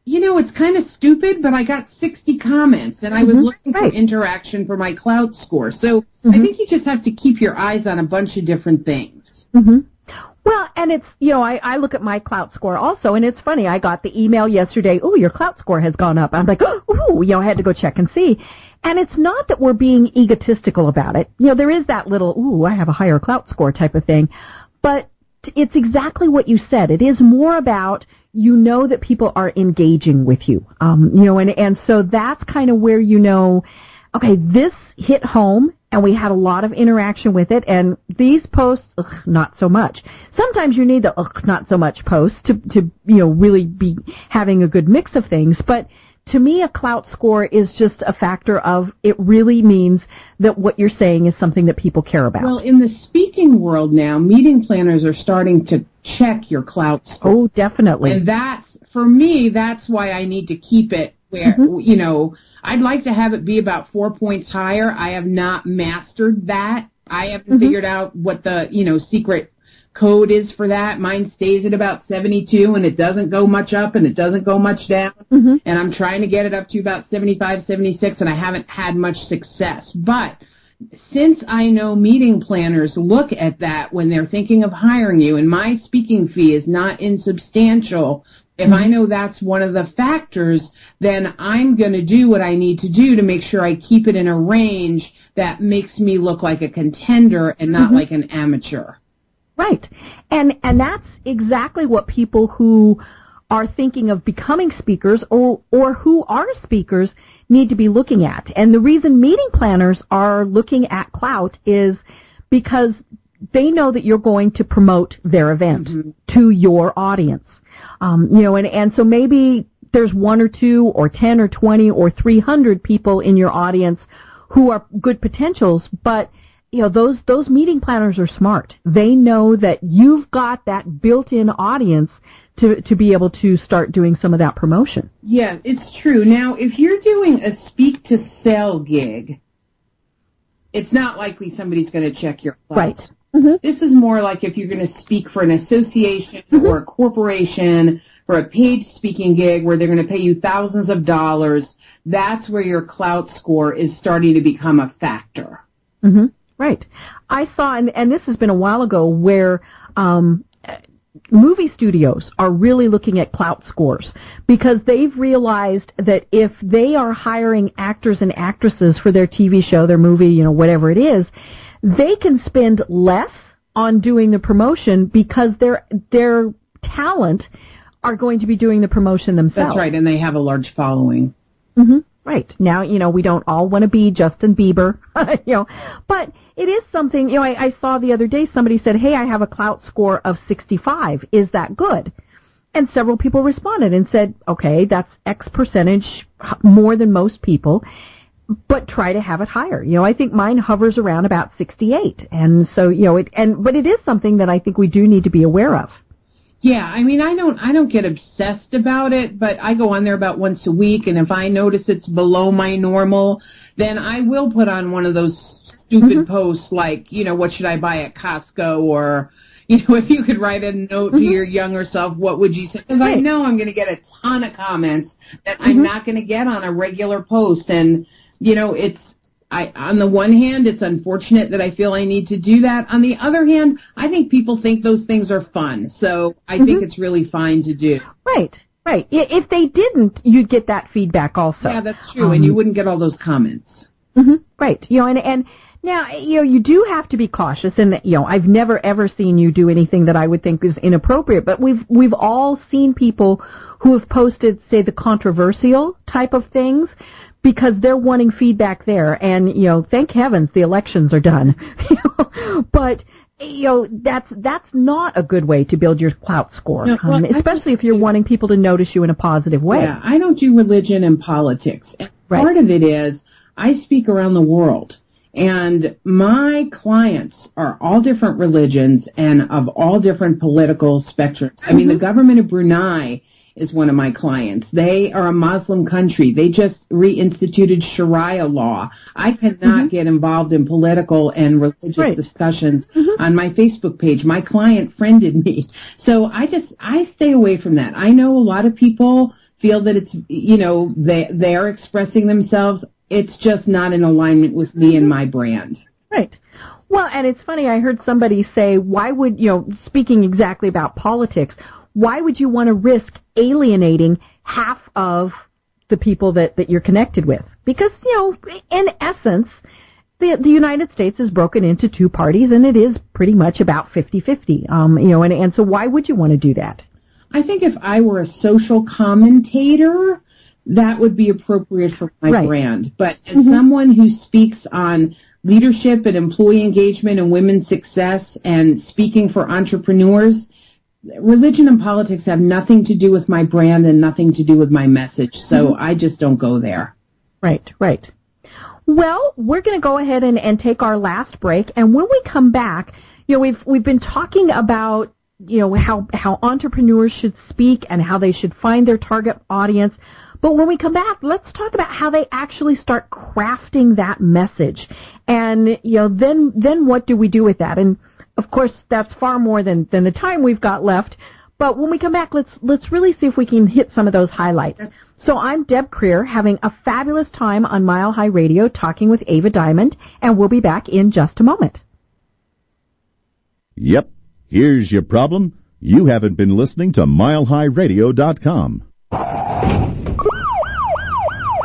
S2: you know it's kind of stupid but I got 60 comments and I was mm-hmm. looking right. for interaction for my Klout score so I mm-hmm. think you just have to keep your eyes on a bunch of different things.
S1: Mm-hmm. Well, and it's, you know, I, I look at my Klout score also, and it's funny. I got the email yesterday, oh, your Klout score has gone up. I'm like, oh, you know, I had to go check and see. And it's not that we're being egotistical about it. You know, there is that little, ooh, I have a higher Klout score type of thing. But it's exactly what you said. It is more about you know that people are engaging with you. Um, you know, and, and so that's kind of where you know, okay, this hit home and we had a lot of interaction with it. And these posts, ugh, not so much. Sometimes you need the ugh, not so much posts to to you know really be having a good mix of things, but. To me, a Klout score is just a factor of it really means that what you're saying is something that people care about.
S2: Well, in the speaking world now, meeting planners are starting to check your Klout score.
S1: Oh, definitely.
S2: And that's, for me, that's why I need to keep it where, mm-hmm. you know, I'd like to have it be about four points higher. I have not mastered that. I haven't mm-hmm. figured out what the, you know, secret code is for that. Mine stays at about 72 and it doesn't go much up and it doesn't go much down. Mm-hmm. And I'm trying to get it up to about 75, 76 and I haven't had much success. But since I know meeting planners look at that when they're thinking of hiring you and my speaking fee is not insubstantial if I mm-hmm. know that's one of the factors, then I'm going to do what I need to do to make sure I keep it in a range that makes me look like a contender and not mm-hmm. like an amateur.
S1: Right. And and that's exactly what people who are thinking of becoming speakers or or who are speakers need to be looking at. And the reason meeting planners are looking at Klout is because they know that you're going to promote their event mm-hmm. to your audience. Um, you know, and, and so maybe there's one or two or 10 or 20 or 300 people in your audience who are good potentials, but you know, those, those meeting planners are smart. They know that you've got that built-in audience to, to be able to start doing some of that promotion.
S2: Yeah, it's true. Now, if you're doing a speak to sell gig, it's not likely somebody's going to check your.
S1: Right. Mm-hmm.
S2: This is more like if you're going to speak for an association mm-hmm. or a corporation for a paid speaking gig where they're going to pay you thousands of dollars. That's where your Klout score is starting to become a factor.
S1: Mm-hmm. Right. I saw, and, and this has been a while ago, where um, movie studios are really looking at Klout scores because they've realized that if they are hiring actors and actresses for their TV show, their movie, you know, whatever it is, they can spend less on doing the promotion because their their talent are going to be doing the promotion themselves.
S2: That's right, and they have a large following.
S1: Mm-hmm. Right. Now, you know, we don't all want to be Justin Bieber, you know, but it is something, you know, I, I saw the other day somebody said, hey, I have a Klout score of 65. Is that good? And several people responded and said, okay, that's X percentage more than most people, but try to have it higher. You know, I think mine hovers around about 68. And so, you know, it, and, but it is something that I think we do need to be aware of.
S2: Yeah, I mean, I don't, I don't get obsessed about it, but I go on there about once a week, and if I notice it's below my normal, then I will put on one of those stupid mm-hmm. posts like, you know, what should I buy at Costco, or, you know, if you could write a note mm-hmm. to your younger self, what would you say? Because right. I know I'm going to get a ton of comments that mm-hmm. I'm not going to get on a regular post, and you know, it's I, on the one hand, it's unfortunate that I feel I need to do that. On the other hand, I think people think those things are fun. So I mm-hmm. think it's really fine to do.
S1: Right. Right. If they didn't, you'd get that feedback also.
S2: Yeah, that's true. Um, and you um, wouldn't get all those comments.
S1: Mm-hmm. Right. You know, and, and now, you know, you do have to be cautious and you know, I've never ever seen you do anything that I would think is inappropriate, but we've, we've all seen people who have posted, say, the controversial type of things because they're wanting feedback there. And, you know, thank heavens the elections are done. but, you know, that's, that's not a good way to build your Klout score, no, well, um, especially if you're wanting people to notice you in a positive way.
S2: Yeah, I don't do religion and politics. right. Part of it is I speak around the world. And my clients are all different religions and of all different political spectrums. I mean, the mm-hmm. government of Brunei is one of my clients. They are a Muslim country. They just reinstituted Sharia law. I cannot mm-hmm. get involved in political and religious right. discussions mm-hmm. on my Facebook page. My client friended me. So I just, I stay away from that. I know a lot of people feel that it's, you know, they, they're expressing themselves. It's just not in alignment with me mm-hmm. and my brand.
S1: Right. Well, and it's funny, I heard somebody say, why would, you know, speaking exactly about politics, why would you want to risk alienating half of the people that, that you're connected with? Because, you know, in essence, the, the United States is broken into two parties and it is pretty much about 50-50. Um, you know, and, and so why would you want to do that?
S2: I think if I were a social commentator, that would be appropriate for my right. brand. But as mm-hmm. someone who speaks on leadership and employee engagement and women's success and speaking for entrepreneurs, religion and politics have nothing to do with my brand and nothing to do with my message. So mm-hmm. I just don't go there.
S1: Right, right. Well, we're going to go ahead and, and take our last break. And when we come back, you know, we've, we've been talking about, you know, how, how entrepreneurs should speak and how they should find their target audience. But when we come back, let's talk about how they actually start crafting that message. And, you know, then, then what do we do with that? And, of course, that's far more than, than the time we've got left. But when we come back, let's let's really see if we can hit some of those highlights. So I'm Deb Krier, having a fabulous time on Mile High Radio, talking with Ava Diamond, and we'll be back in just a moment.
S3: Yep, here's your problem. You haven't been listening to MileHighRadio.com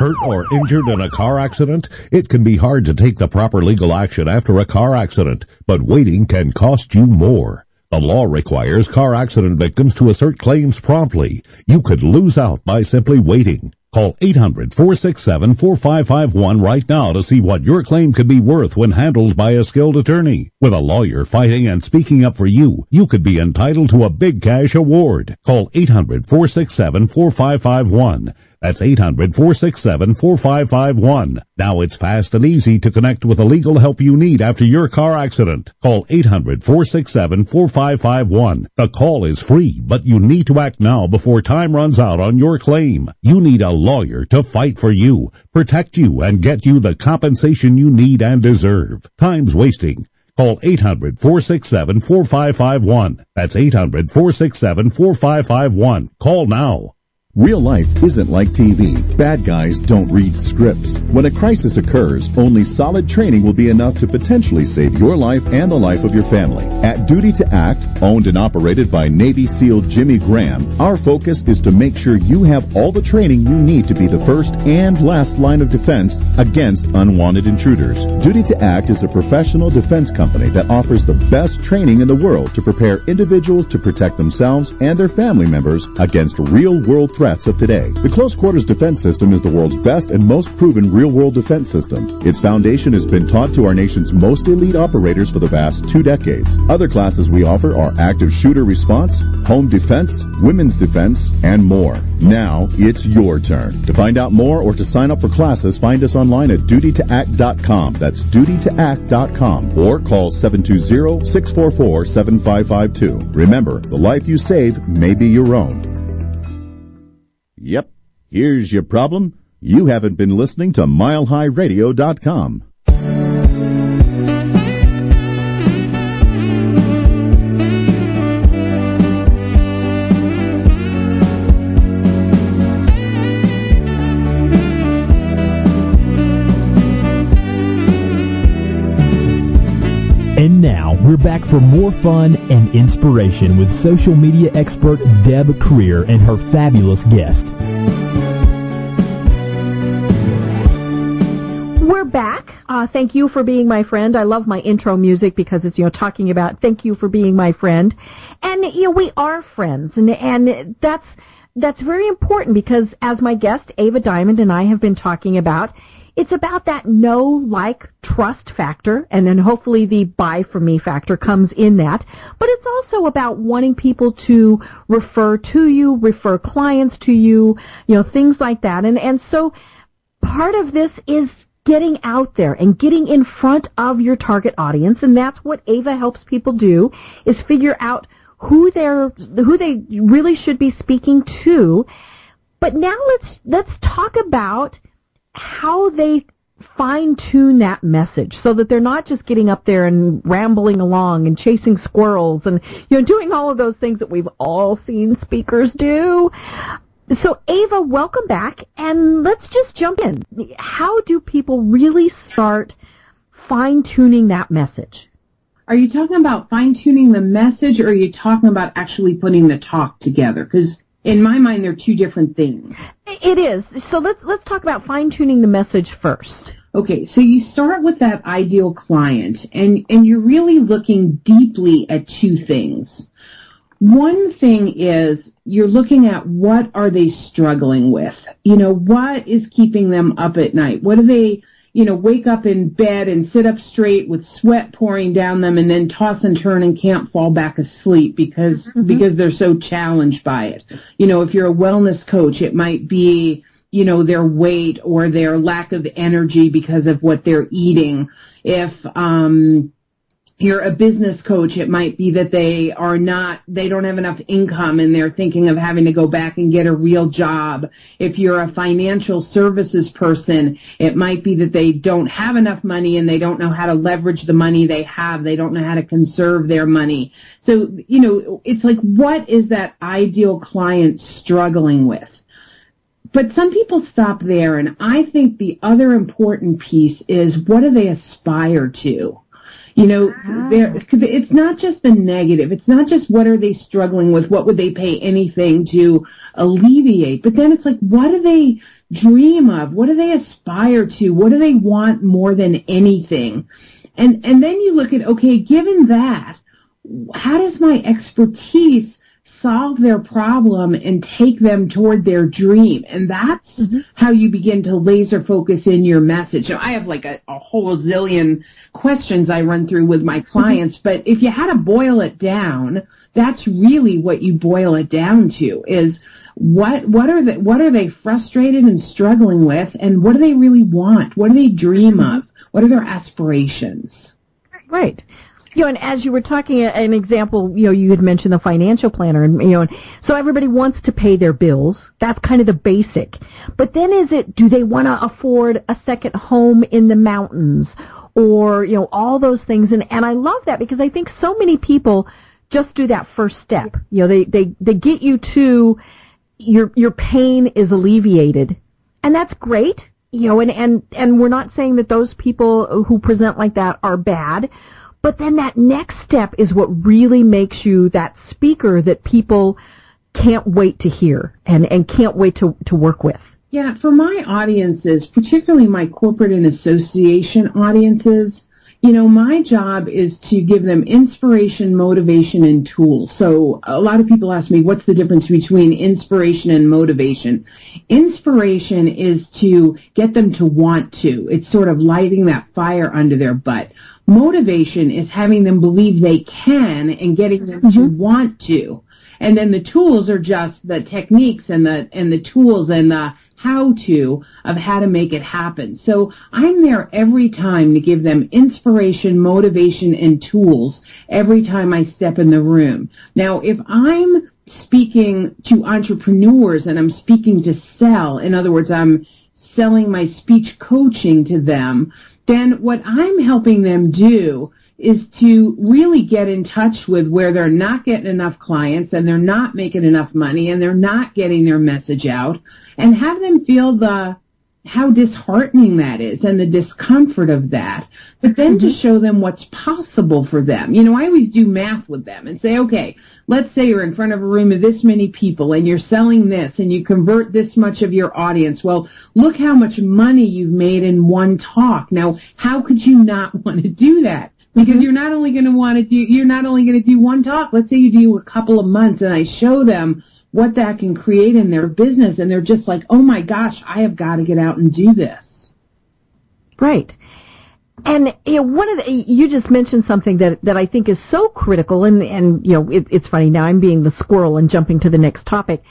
S7: hurt or injured in a car accident? It can be hard to take the proper legal action after a car accident, but waiting can cost you more. The law requires car accident victims to assert claims promptly. You could lose out by simply waiting. Call 800-467-4551 right now to see what your claim could be worth when handled by a skilled attorney. With a lawyer fighting and speaking up for you, you could be entitled to a big cash award. Call 800-467-4551. That's 800-467-4551. Now it's fast and easy to connect with the legal help you need after your car accident. Call 800-467-4551. The call is free, but you need to act now before time runs out on your claim. You need a lawyer to fight for you, protect you, and get you the compensation you need and deserve. Time's wasting. Call 800-467-4551. That's 800-467-4551. Call now.
S3: Real life isn't like TV. Bad guys don't read scripts. When a crisis occurs, only solid training will be enough to potentially save your life and the life of your family. At Duty to Act, owned and operated by Navy SEAL Jimmy Graham, our focus is to make sure you have all the training you need to be the first and last line of defense against unwanted intruders. Duty to Act is a professional defense company that offers the best training in the world to prepare individuals to protect themselves and their family members against real world threats of today. The Close Quarters Defense System is the world's best and most proven real-world defense system. Its foundation has been taught to our nation's most elite operators for the past two decades. Other classes we offer are active shooter response, home defense, women's defense, and more. Now it's your turn. To find out more or to sign up for classes, find us online at dutytoact.com. That's dutytoact.com or call 720-644-7552. Remember, the life you save may be your own. Yep. Here's your problem. You haven't been listening to milehighradio.com.
S6: we're back for more fun and inspiration with social media expert Deb Krier and her fabulous guest.
S1: We're back. Uh, thank you for being my friend. I love my intro music because it's, you know, talking about thank you for being my friend. And, you know, we are friends and, and that's, that's very important because as my guest, Ava Diamond and I have been talking about, it's about that know, like, trust factor, and then hopefully the buy for me factor comes in that. But it's also about wanting people to refer to you, refer clients to you, you know, things like that. And, and so part of this is getting out there and getting in front of your target audience, and that's what Ava helps people do, is figure out who they're, who they really should be speaking to. But now let's, let's talk about how they fine tune that message so that they're not just getting up there and rambling along and chasing squirrels and you know doing all of those things that we've all seen speakers do. So Ava, welcome back and let's just jump in. How do people really start fine tuning that message?
S2: Are you talking about fine tuning the message or are you talking about actually putting the talk together? Because in my mind, they're two different things.
S1: It is. So let's let's talk about fine tuning the message first.
S2: Okay, so you start with that ideal client and, and you're really looking deeply at two things. One thing is you're looking at what are they struggling with? You know, what is keeping them up at night? What are they you know, wake up in bed and sit up straight with sweat pouring down them and then toss and turn and can't fall back asleep because, mm-hmm. because they're so challenged by it. You know, if you're a wellness coach, it might be, you know, their weight or their lack of energy because of what they're eating. If, um, you're a business coach, it might be that they are not, they don't have enough income and they're thinking of having to go back and get a real job. If you're a financial services person, it might be that they don't have enough money and they don't know how to leverage the money they have. They don't know how to conserve their money. So, you know, it's like, what is that ideal client struggling with? But some people stop there and I think the other important piece is what do they aspire to? You know, ah. there it's not just the negative. It's not just what are they struggling with? What would they pay anything to alleviate? But then it's like, what do they dream of? What do they aspire to? What do they want more than anything? And and then you look at okay, given that, how does my expertise solve their problem and take them toward their dream. And that's mm-hmm. how you begin to laser focus in your message. So I have like a, a, whole zillion questions I run through with my mm-hmm. clients, mm-hmm. but if you had to boil it down, that's really what you boil it down to is what, what are the, what are they frustrated and struggling with and what do they really want? What do they dream mm-hmm. of? What are their aspirations?
S1: Right you know, and as you were talking, uh, an example, you know, you had mentioned the financial planner, and you know, so everybody wants to pay their bills. That's kind of the basic. But then, is it? Do they want to afford a second home in the mountains, or you know, all those things? And and I love that because I think so many people just do that first step. You know, they they they get you to your your pain is alleviated, and that's great. You know, and and and we're not saying that those people who present like that are bad but then that next step is what really makes you that speaker that people can't wait to hear and, and can't wait to, to work with.
S2: Yeah, for my audiences, particularly my corporate and association audiences, you know, my job is to give them inspiration, motivation, and tools. So a lot of people ask me, what's the difference between inspiration and motivation? Inspiration is to get them to want to. It's sort of lighting that fire under their butt. Motivation is having them believe they can and getting them mm-hmm. to want to. And then the tools are just the techniques and the, and the tools and the how to of how to make it happen. So I'm there every time to give them inspiration, motivation, and tools every time I step in the room. Now, if I'm speaking to entrepreneurs and I'm speaking to sell, in other words, I'm selling my speech coaching to them, then what I'm helping them do is to really get in touch with where they're not getting enough clients and they're not making enough money and they're not getting their message out and have them feel the how disheartening that is and the discomfort of that, but then mm-hmm. to show them what's possible for them. You know, I always do math with them and say, okay, let's say you're in front of a room of this many people and you're selling this and you convert this much of your audience. Well, look how much money you've made in one talk. Now, how could you not want to do that? because mm-hmm. you're not only going to want to do you're not only going to do one talk let's say you do a couple of months and i show them what that can create in their business and they're just like oh my gosh i have got to get out and do this
S1: right and you know, one of the, you just mentioned something that that I think is so critical, and and you know, it, it's funny now I'm being the squirrel and jumping to the next topic.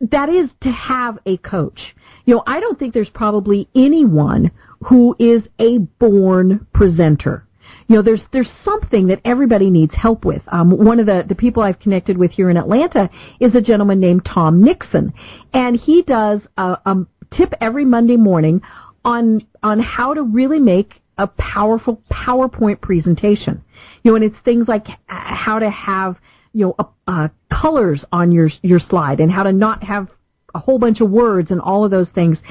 S1: That is to have a coach. You know, I don't think there's probably anyone who is a born presenter you know, there's there's something that everybody needs help with. Um, one of the the people I've connected with here in Atlanta is a gentleman named Tom Nixon, and he does a, a tip every Monday morning on on how to really make a powerful PowerPoint presentation. You know, and it's things like how to have you know uh, colors on your your slide and how to not have a whole bunch of words and all of those things.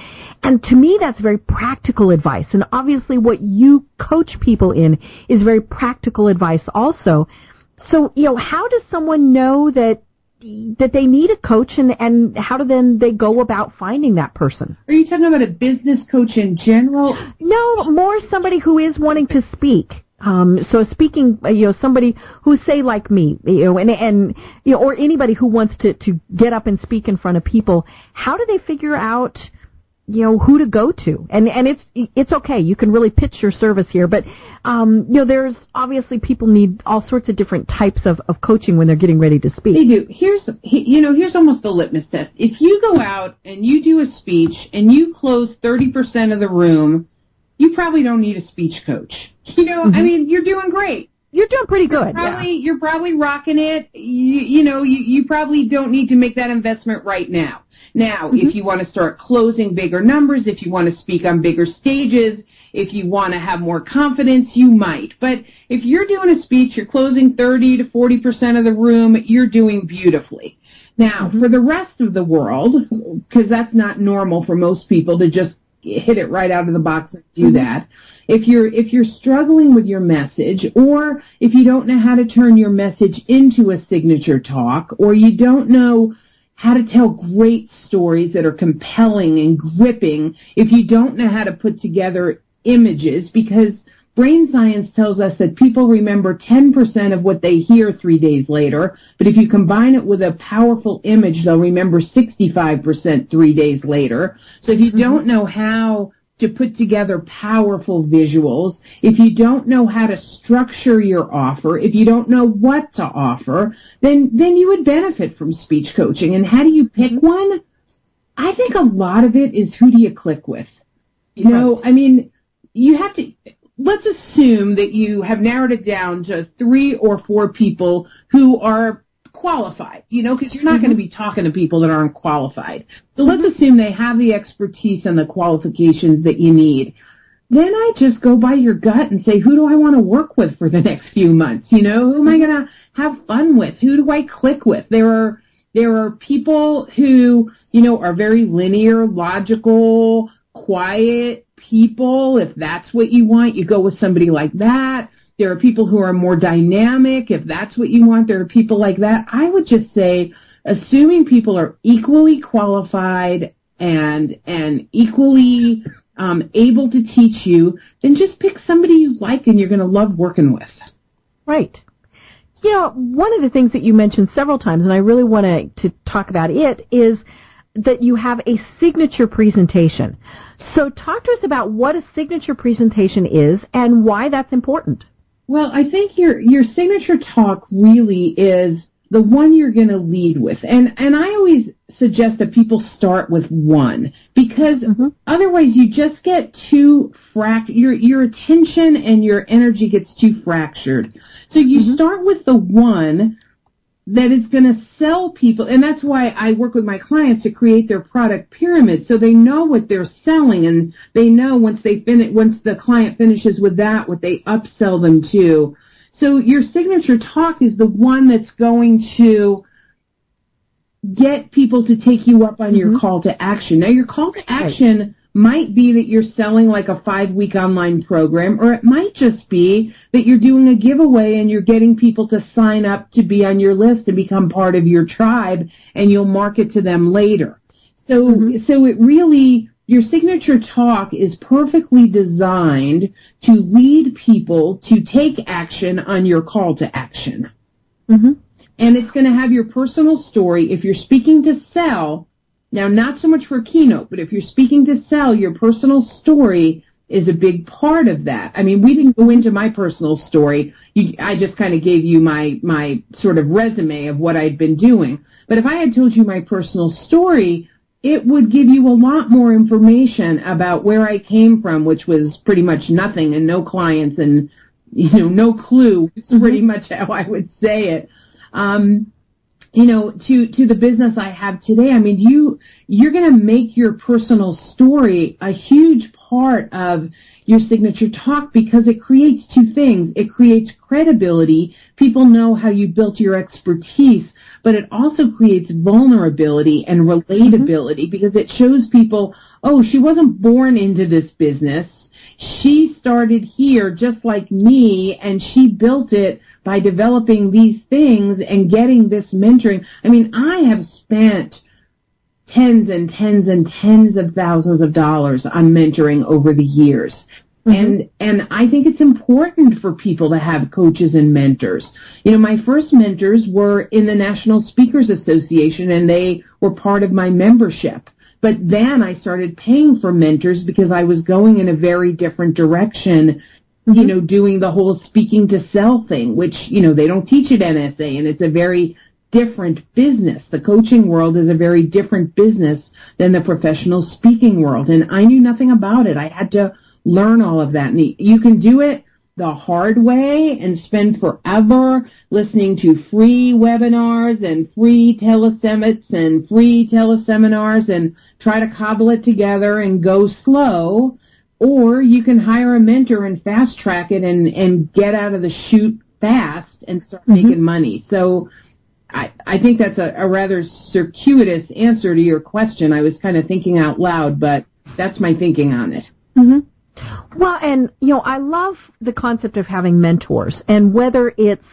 S1: And to me, that's very practical advice. And obviously what you coach people in is very practical advice also. So, you know, how does someone know that that they need a coach and, and how do then they go about finding that person?
S2: Are you talking about a business coach in general?
S1: No, more somebody who is wanting to speak. Um, so speaking, uh, you know, somebody who say like me, you know, and, and, you know, or anybody who wants to, to get up and speak in front of people, how do they figure out, you know, who to go to? And, and it's, it's okay. You can really pitch your service here, but, um, you know, there's obviously people need all sorts of different types of, of coaching when they're getting ready to speak.
S2: They do. Here's, you know, here's almost the litmus test. If you go out and you do a speech and you close 30% of the room, you probably don't need a speech coach. You know, mm-hmm. I mean, you're doing great.
S1: You're doing pretty good.
S2: You're probably,
S1: yeah.
S2: you're probably rocking it. You, you know, you, you probably don't need to make that investment right now. Now, mm-hmm. if you want to start closing bigger numbers, if you want to speak on bigger stages, if you want to have more confidence, you might. But if you're doing a speech, you're closing 30 to 40% of the room, you're doing beautifully. Now, mm-hmm. for the rest of the world, because that's not normal for most people to just hit it right out of the box and do mm-hmm. that. If you're, if you're struggling with your message or if you don't know how to turn your message into a signature talk or you don't know how to tell great stories that are compelling and gripping, if you don't know how to put together images because brain science tells us that people remember 10% of what they hear three days later, but if you combine it with a powerful image, they'll remember 65% three days later. So if you mm-hmm. don't know how to put together powerful visuals, if you don't know how to structure your offer, if you don't know what to offer, then, then you would benefit from speech coaching. And how do you pick mm-hmm. one? I think a lot of it is who do you click with? You know, I mean, you have to, let's assume that you have narrowed it down to three or four people who are qualified, you know, because you're not mm-hmm. going to be talking to people that aren't qualified. So mm-hmm. let's assume they have the expertise and the qualifications that you need. Then I just go by your gut and say, who do I want to work with for the next few months? You know, who am I going to have fun with? Who do I click with? There are, there are people who, you know, are very linear, logical, quiet people. If that's what you want, you go with somebody like that. There are people who are more dynamic. If that's what you want, there are people like that. I would just say, assuming people are equally qualified and, and equally um, able to teach you, then just pick somebody you like and you're going to love working with.
S1: Right. You know, one of the things that you mentioned several times, and I really want to, to talk about it, is that you have a signature presentation. So talk to us about what a signature presentation is and why that's important.
S2: Well, I think your your signature talk really is the one you're going to lead with. And and I always suggest that people start with one because mm-hmm. otherwise you just get too frac your your attention and your energy gets too fractured. So you mm-hmm. start with the one that is going to sell people. And that's why I work with my clients to create their product pyramid so they know what they're selling and they know once they finish, once the client finishes with that, what they upsell them to. So your signature talk is the one that's going to get people to take you up on mm-hmm. your call to action. Now your call to action might be that you're selling like a five week online program, or it might just be that you're doing a giveaway and you're getting people to sign up to be on your list and become part of your tribe and you'll market to them later. So, mm-hmm. so it really, your signature talk is perfectly designed to lead people to take action on your call to action. Mm-hmm. And it's going to have your personal story. If you're speaking to sell, now, not so much for a keynote, but if you're speaking to sell, your personal story is a big part of that. I mean, we didn't go into my personal story. You, I just kind of gave you my, my sort of resume of what I'd been doing. But if I had told you my personal story, it would give you a lot more information about where I came from, which was pretty much nothing and no clients and, you know, no clue. It's pretty mm-hmm. much how I would say it. Um, you know, to, to the business I have today, I mean, you, you're going to make your personal story a huge part of your signature talk because it creates two things. It creates credibility. People know how you built your expertise, but it also creates vulnerability and relatability mm-hmm. because it shows people, oh, she wasn't born into this business. She started here just like me and she built it by developing these things and getting this mentoring. I mean, I have spent tens and tens and tens of thousands of dollars on mentoring over the years. Mm-hmm. And, and I think it's important for people to have coaches and mentors. You know, my first mentors were in the National Speakers Association and they were part of my membership. But then I started paying for mentors because I was going in a very different direction mm-hmm. you know, doing the whole speaking to sell thing, which, you know, they don't teach at NSA and it's a very different business. The coaching world is a very different business than the professional speaking world. And I knew nothing about it. I had to learn all of that. And you can do it the hard way and spend forever listening to free webinars and free telesummits and free teleseminars and try to cobble it together and go slow or you can hire a mentor and fast track it and, and get out of the chute fast and start mm-hmm. making money. So I, I think that's a, a rather circuitous answer to your question. I was kind of thinking out loud, but that's my thinking on it.
S1: Mm-hmm. Well, and, you know, I love the concept of having mentors and whether it's,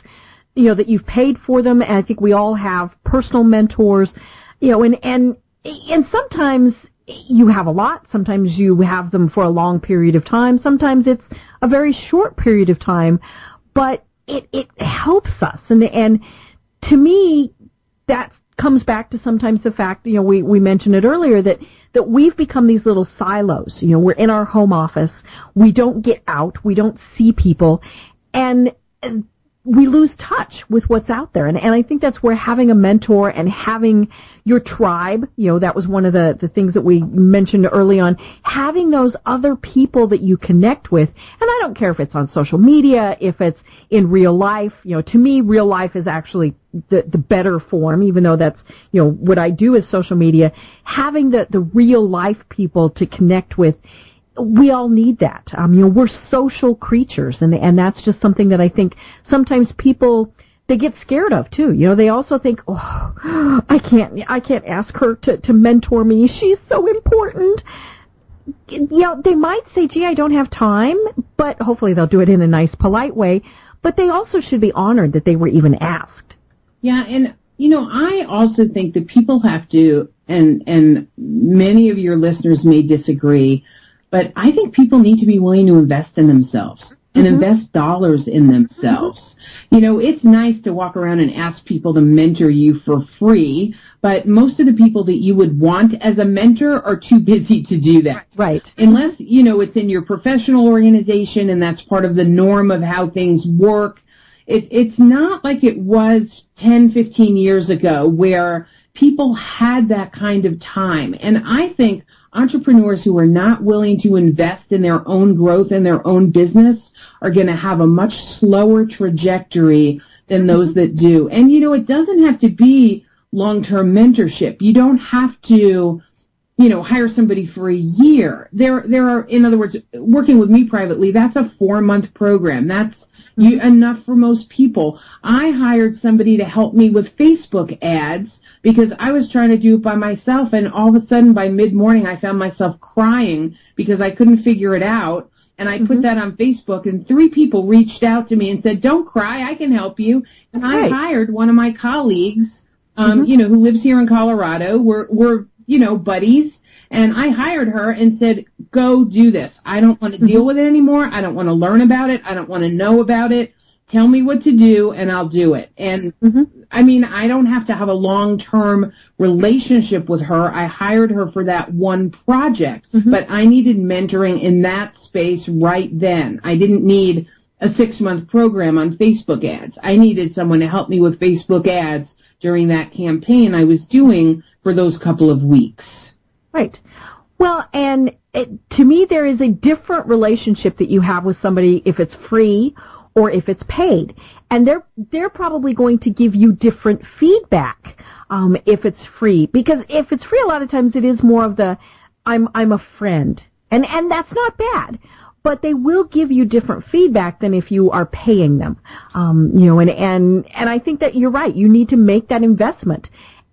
S1: you know, that you've paid for them. And I think we all have personal mentors, you know, and, and, and sometimes you have a lot. Sometimes you have them for a long period of time. Sometimes it's a very short period of time, but it, it helps us. And, and to me, that comes back to sometimes the fact, you know, we, we mentioned it earlier that, that we've become these little silos. You know, we're in our home office. We don't get out. We don't see people. And we lose touch with what's out there. And, and I think that's where having a mentor and having your tribe, you know, that was one of the, the things that we mentioned early on, having those other people that you connect with. And I don't care if it's on social media, if it's in real life, you know, to me, real life is actually the, the better form, even though that's, you know, what I do is social media. Having the, the real life people to connect with we all need that. Um, you know, we're social creatures, and and that's just something that I think sometimes people they get scared of too. You know, they also think, oh, I can't, I can't ask her to to mentor me. She's so important. You know, they might say, gee, I don't have time, but hopefully they'll do it in a nice, polite way. But they also should be honored that they were even asked.
S2: Yeah, and you know, I also think that people have to, and and many of your listeners may disagree but I think people need to be willing to invest in themselves and mm-hmm. invest dollars in themselves. Mm-hmm. You know, it's nice to walk around and ask people to mentor you for free, but most of the people that you would want as a mentor are too busy to do that.
S1: Right.
S2: Unless, you know, it's in your professional organization and that's part of the norm of how things work. It, it's not like it was 10, 15 years ago where people had that kind of time. And I think entrepreneurs who are not willing to invest in their own growth and their own business are going to have a much slower trajectory than those that do. And you know, it doesn't have to be long-term mentorship. You don't have to, you know, hire somebody for a year. There, there are, in other words, working with me privately, that's a four-month program. That's you, mm-hmm. enough for most people. I hired somebody to help me with Facebook ads because I was trying to do it by myself and all of a sudden by mid morning I found myself crying because I couldn't figure it out. And I mm-hmm. put that on Facebook and three people reached out to me and said, don't cry, I can help you. And right. I hired one of my colleagues, um, mm-hmm. you know, who lives here in Colorado. We're, we're, you know, buddies. And I hired her and said, go do this. I don't want to mm-hmm. deal with it anymore. I don't want to learn about it. I don't want to know about it. Tell me what to do and I'll do it. And mm-hmm. I mean, I don't have to have a long-term relationship with her. I hired her for that one project, mm-hmm. but I needed mentoring in that space right then. I didn't need a six-month program on Facebook ads. I needed someone to help me with Facebook ads during that campaign I was doing for those couple of weeks.
S1: Right. Well, and it, to me, there is a different relationship that you have with somebody if it's free or if it's paid. And they're, they're probably going to give you different feedback, um, if it's free. Because if it's free, a lot of times it is more of the, I'm, I'm a friend. And, and that's not bad. But they will give you different feedback than if you are paying them. Um, you know, and, and, and I think that you're right. You need to make that investment.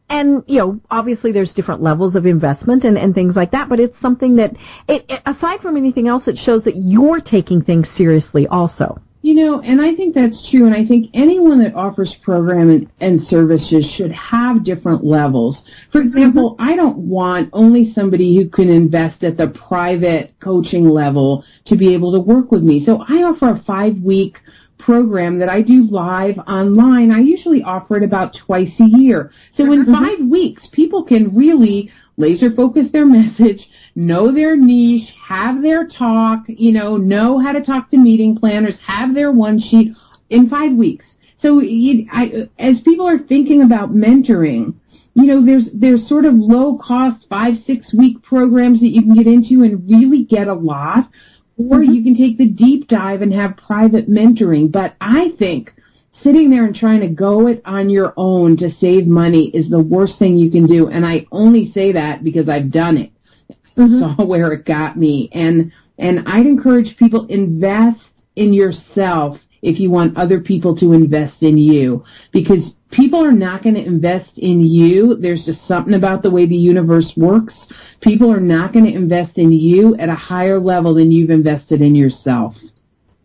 S1: And, you know, obviously there's different levels of investment and, and things like that, but it's something that, it, it, aside from anything else, it shows that you're taking things seriously also.
S2: You know, and I think that's true, and I think anyone that offers program and, and services should have different levels. For example, mm-hmm. I don't want only somebody who can invest at the private coaching level to be able to work with me. So I offer a five-week program that I do live online. I usually offer it about twice a year. So in mm-hmm. five weeks, people can really laser focus their message, know their niche, have their talk, you know, know how to talk to meeting planners, have their one sheet in five weeks. So you, I, as people are thinking about mentoring, you know, there's there's sort of low cost five six week programs that you can get into and really get a lot, or mm-hmm. you can take the deep dive and have private mentoring. But I think sitting there and trying to go it on your own to save money is the worst thing you can do. And I only say that because I've done it. Mm-hmm. Saw where it got me. And, and I'd encourage people invest in yourself if you want other people to invest in you because people are not going to invest in you. There's just something about the way the universe works. People are not going to invest in you at a higher level than you've invested in yourself.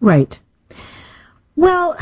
S1: Right. Well,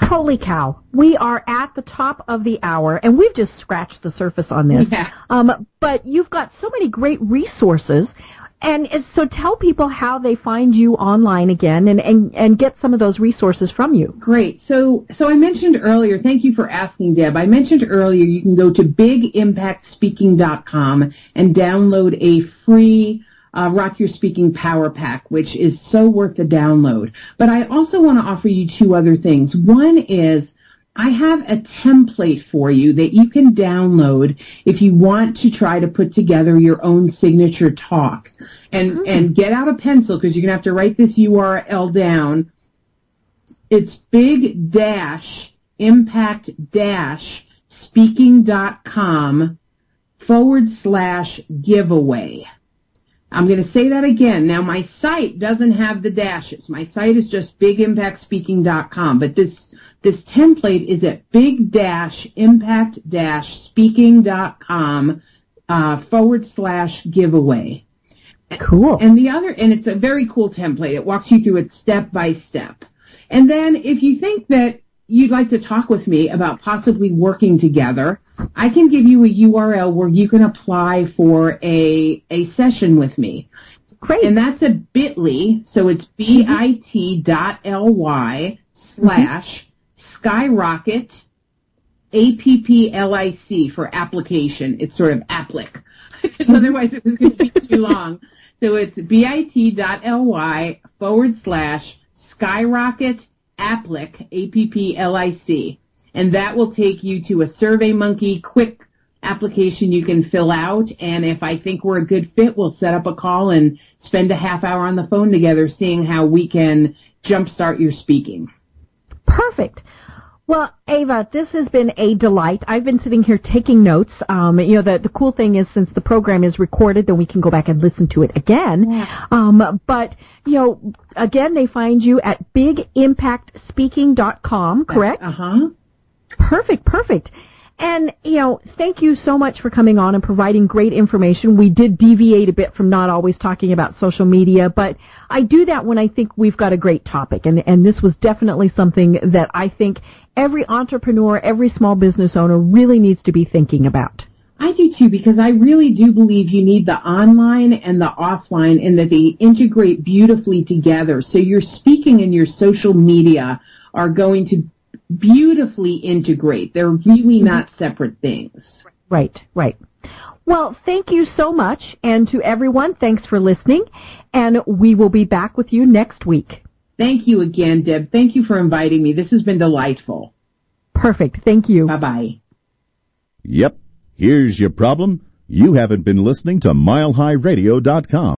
S1: holy cow. We are at the top of the hour and we've just scratched the surface on this.
S2: Yeah.
S1: Um, but you've got so many great resources. And so tell people how they find you online again and, and, and get some of those resources from you.
S2: Great. So, so I mentioned earlier, thank you for asking, Deb. I mentioned earlier you can go to bigimpactspeaking.com and download a free uh, Rock Your Speaking Power Pack, which is so worth the download. But I also want to offer you two other things. One is I have a template for you that you can download if you want to try to put together your own signature talk. And, mm-hmm. and get out a pencil because you're going to have to write this URL down. It's big dash impact dash speaking.com forward slash giveaway. I'm going to say that again. Now my site doesn't have the dashes. My site is just bigimpactspeaking.com, but this this template is at big dash impact dash speaking.com uh, forward slash giveaway.
S1: Cool.
S2: And the other, and it's a very cool template. It walks you through it step by step. And then if you think that you'd like to talk with me about possibly working together, I can give you a URL where you can apply for a, a session with me.
S1: Great.
S2: And that's a bit.ly, so it's mm-hmm. bit.ly slash skyrocket APPLIC for application. It's sort of applic. because mm-hmm. otherwise it was going to be too long. So it's bit.ly forward slash skyrocket applic, A-P-P-L-I-C. And that will take you to a SurveyMonkey quick application you can fill out. And if I think we're a good fit, we'll set up a call and spend a half hour on the phone together seeing how we can jumpstart your speaking.
S1: Perfect. Well, Ava, this has been a delight. I've been sitting here taking notes. Um, you know, the, the cool thing is since the program is recorded, then we can go back and listen to it again. Yeah. Um, but, you know, again, they find you at bigimpactspeaking.com, correct?
S2: Uh-huh.
S1: Perfect, perfect. And, you know, thank you so much for coming on and providing great information. We did deviate a bit from not always talking about social media, but I do that when I think we've got a great topic. And, and this was definitely something that I think every entrepreneur, every small business owner really needs to be thinking about.
S2: I do too, because I really do believe you need the online and the offline and that they integrate beautifully together. So your speaking and your social media are going to beautifully integrate. They're really mm-hmm. not separate things.
S1: Right, right. Well, thank you so much. And to everyone, thanks for listening. And we will be back with you next week.
S2: Thank you again, Deb. Thank you for inviting me. This has been delightful.
S1: Perfect. Thank you.
S2: Bye bye.
S3: Yep. Here's your problem. You haven't been listening to milehighradio.com.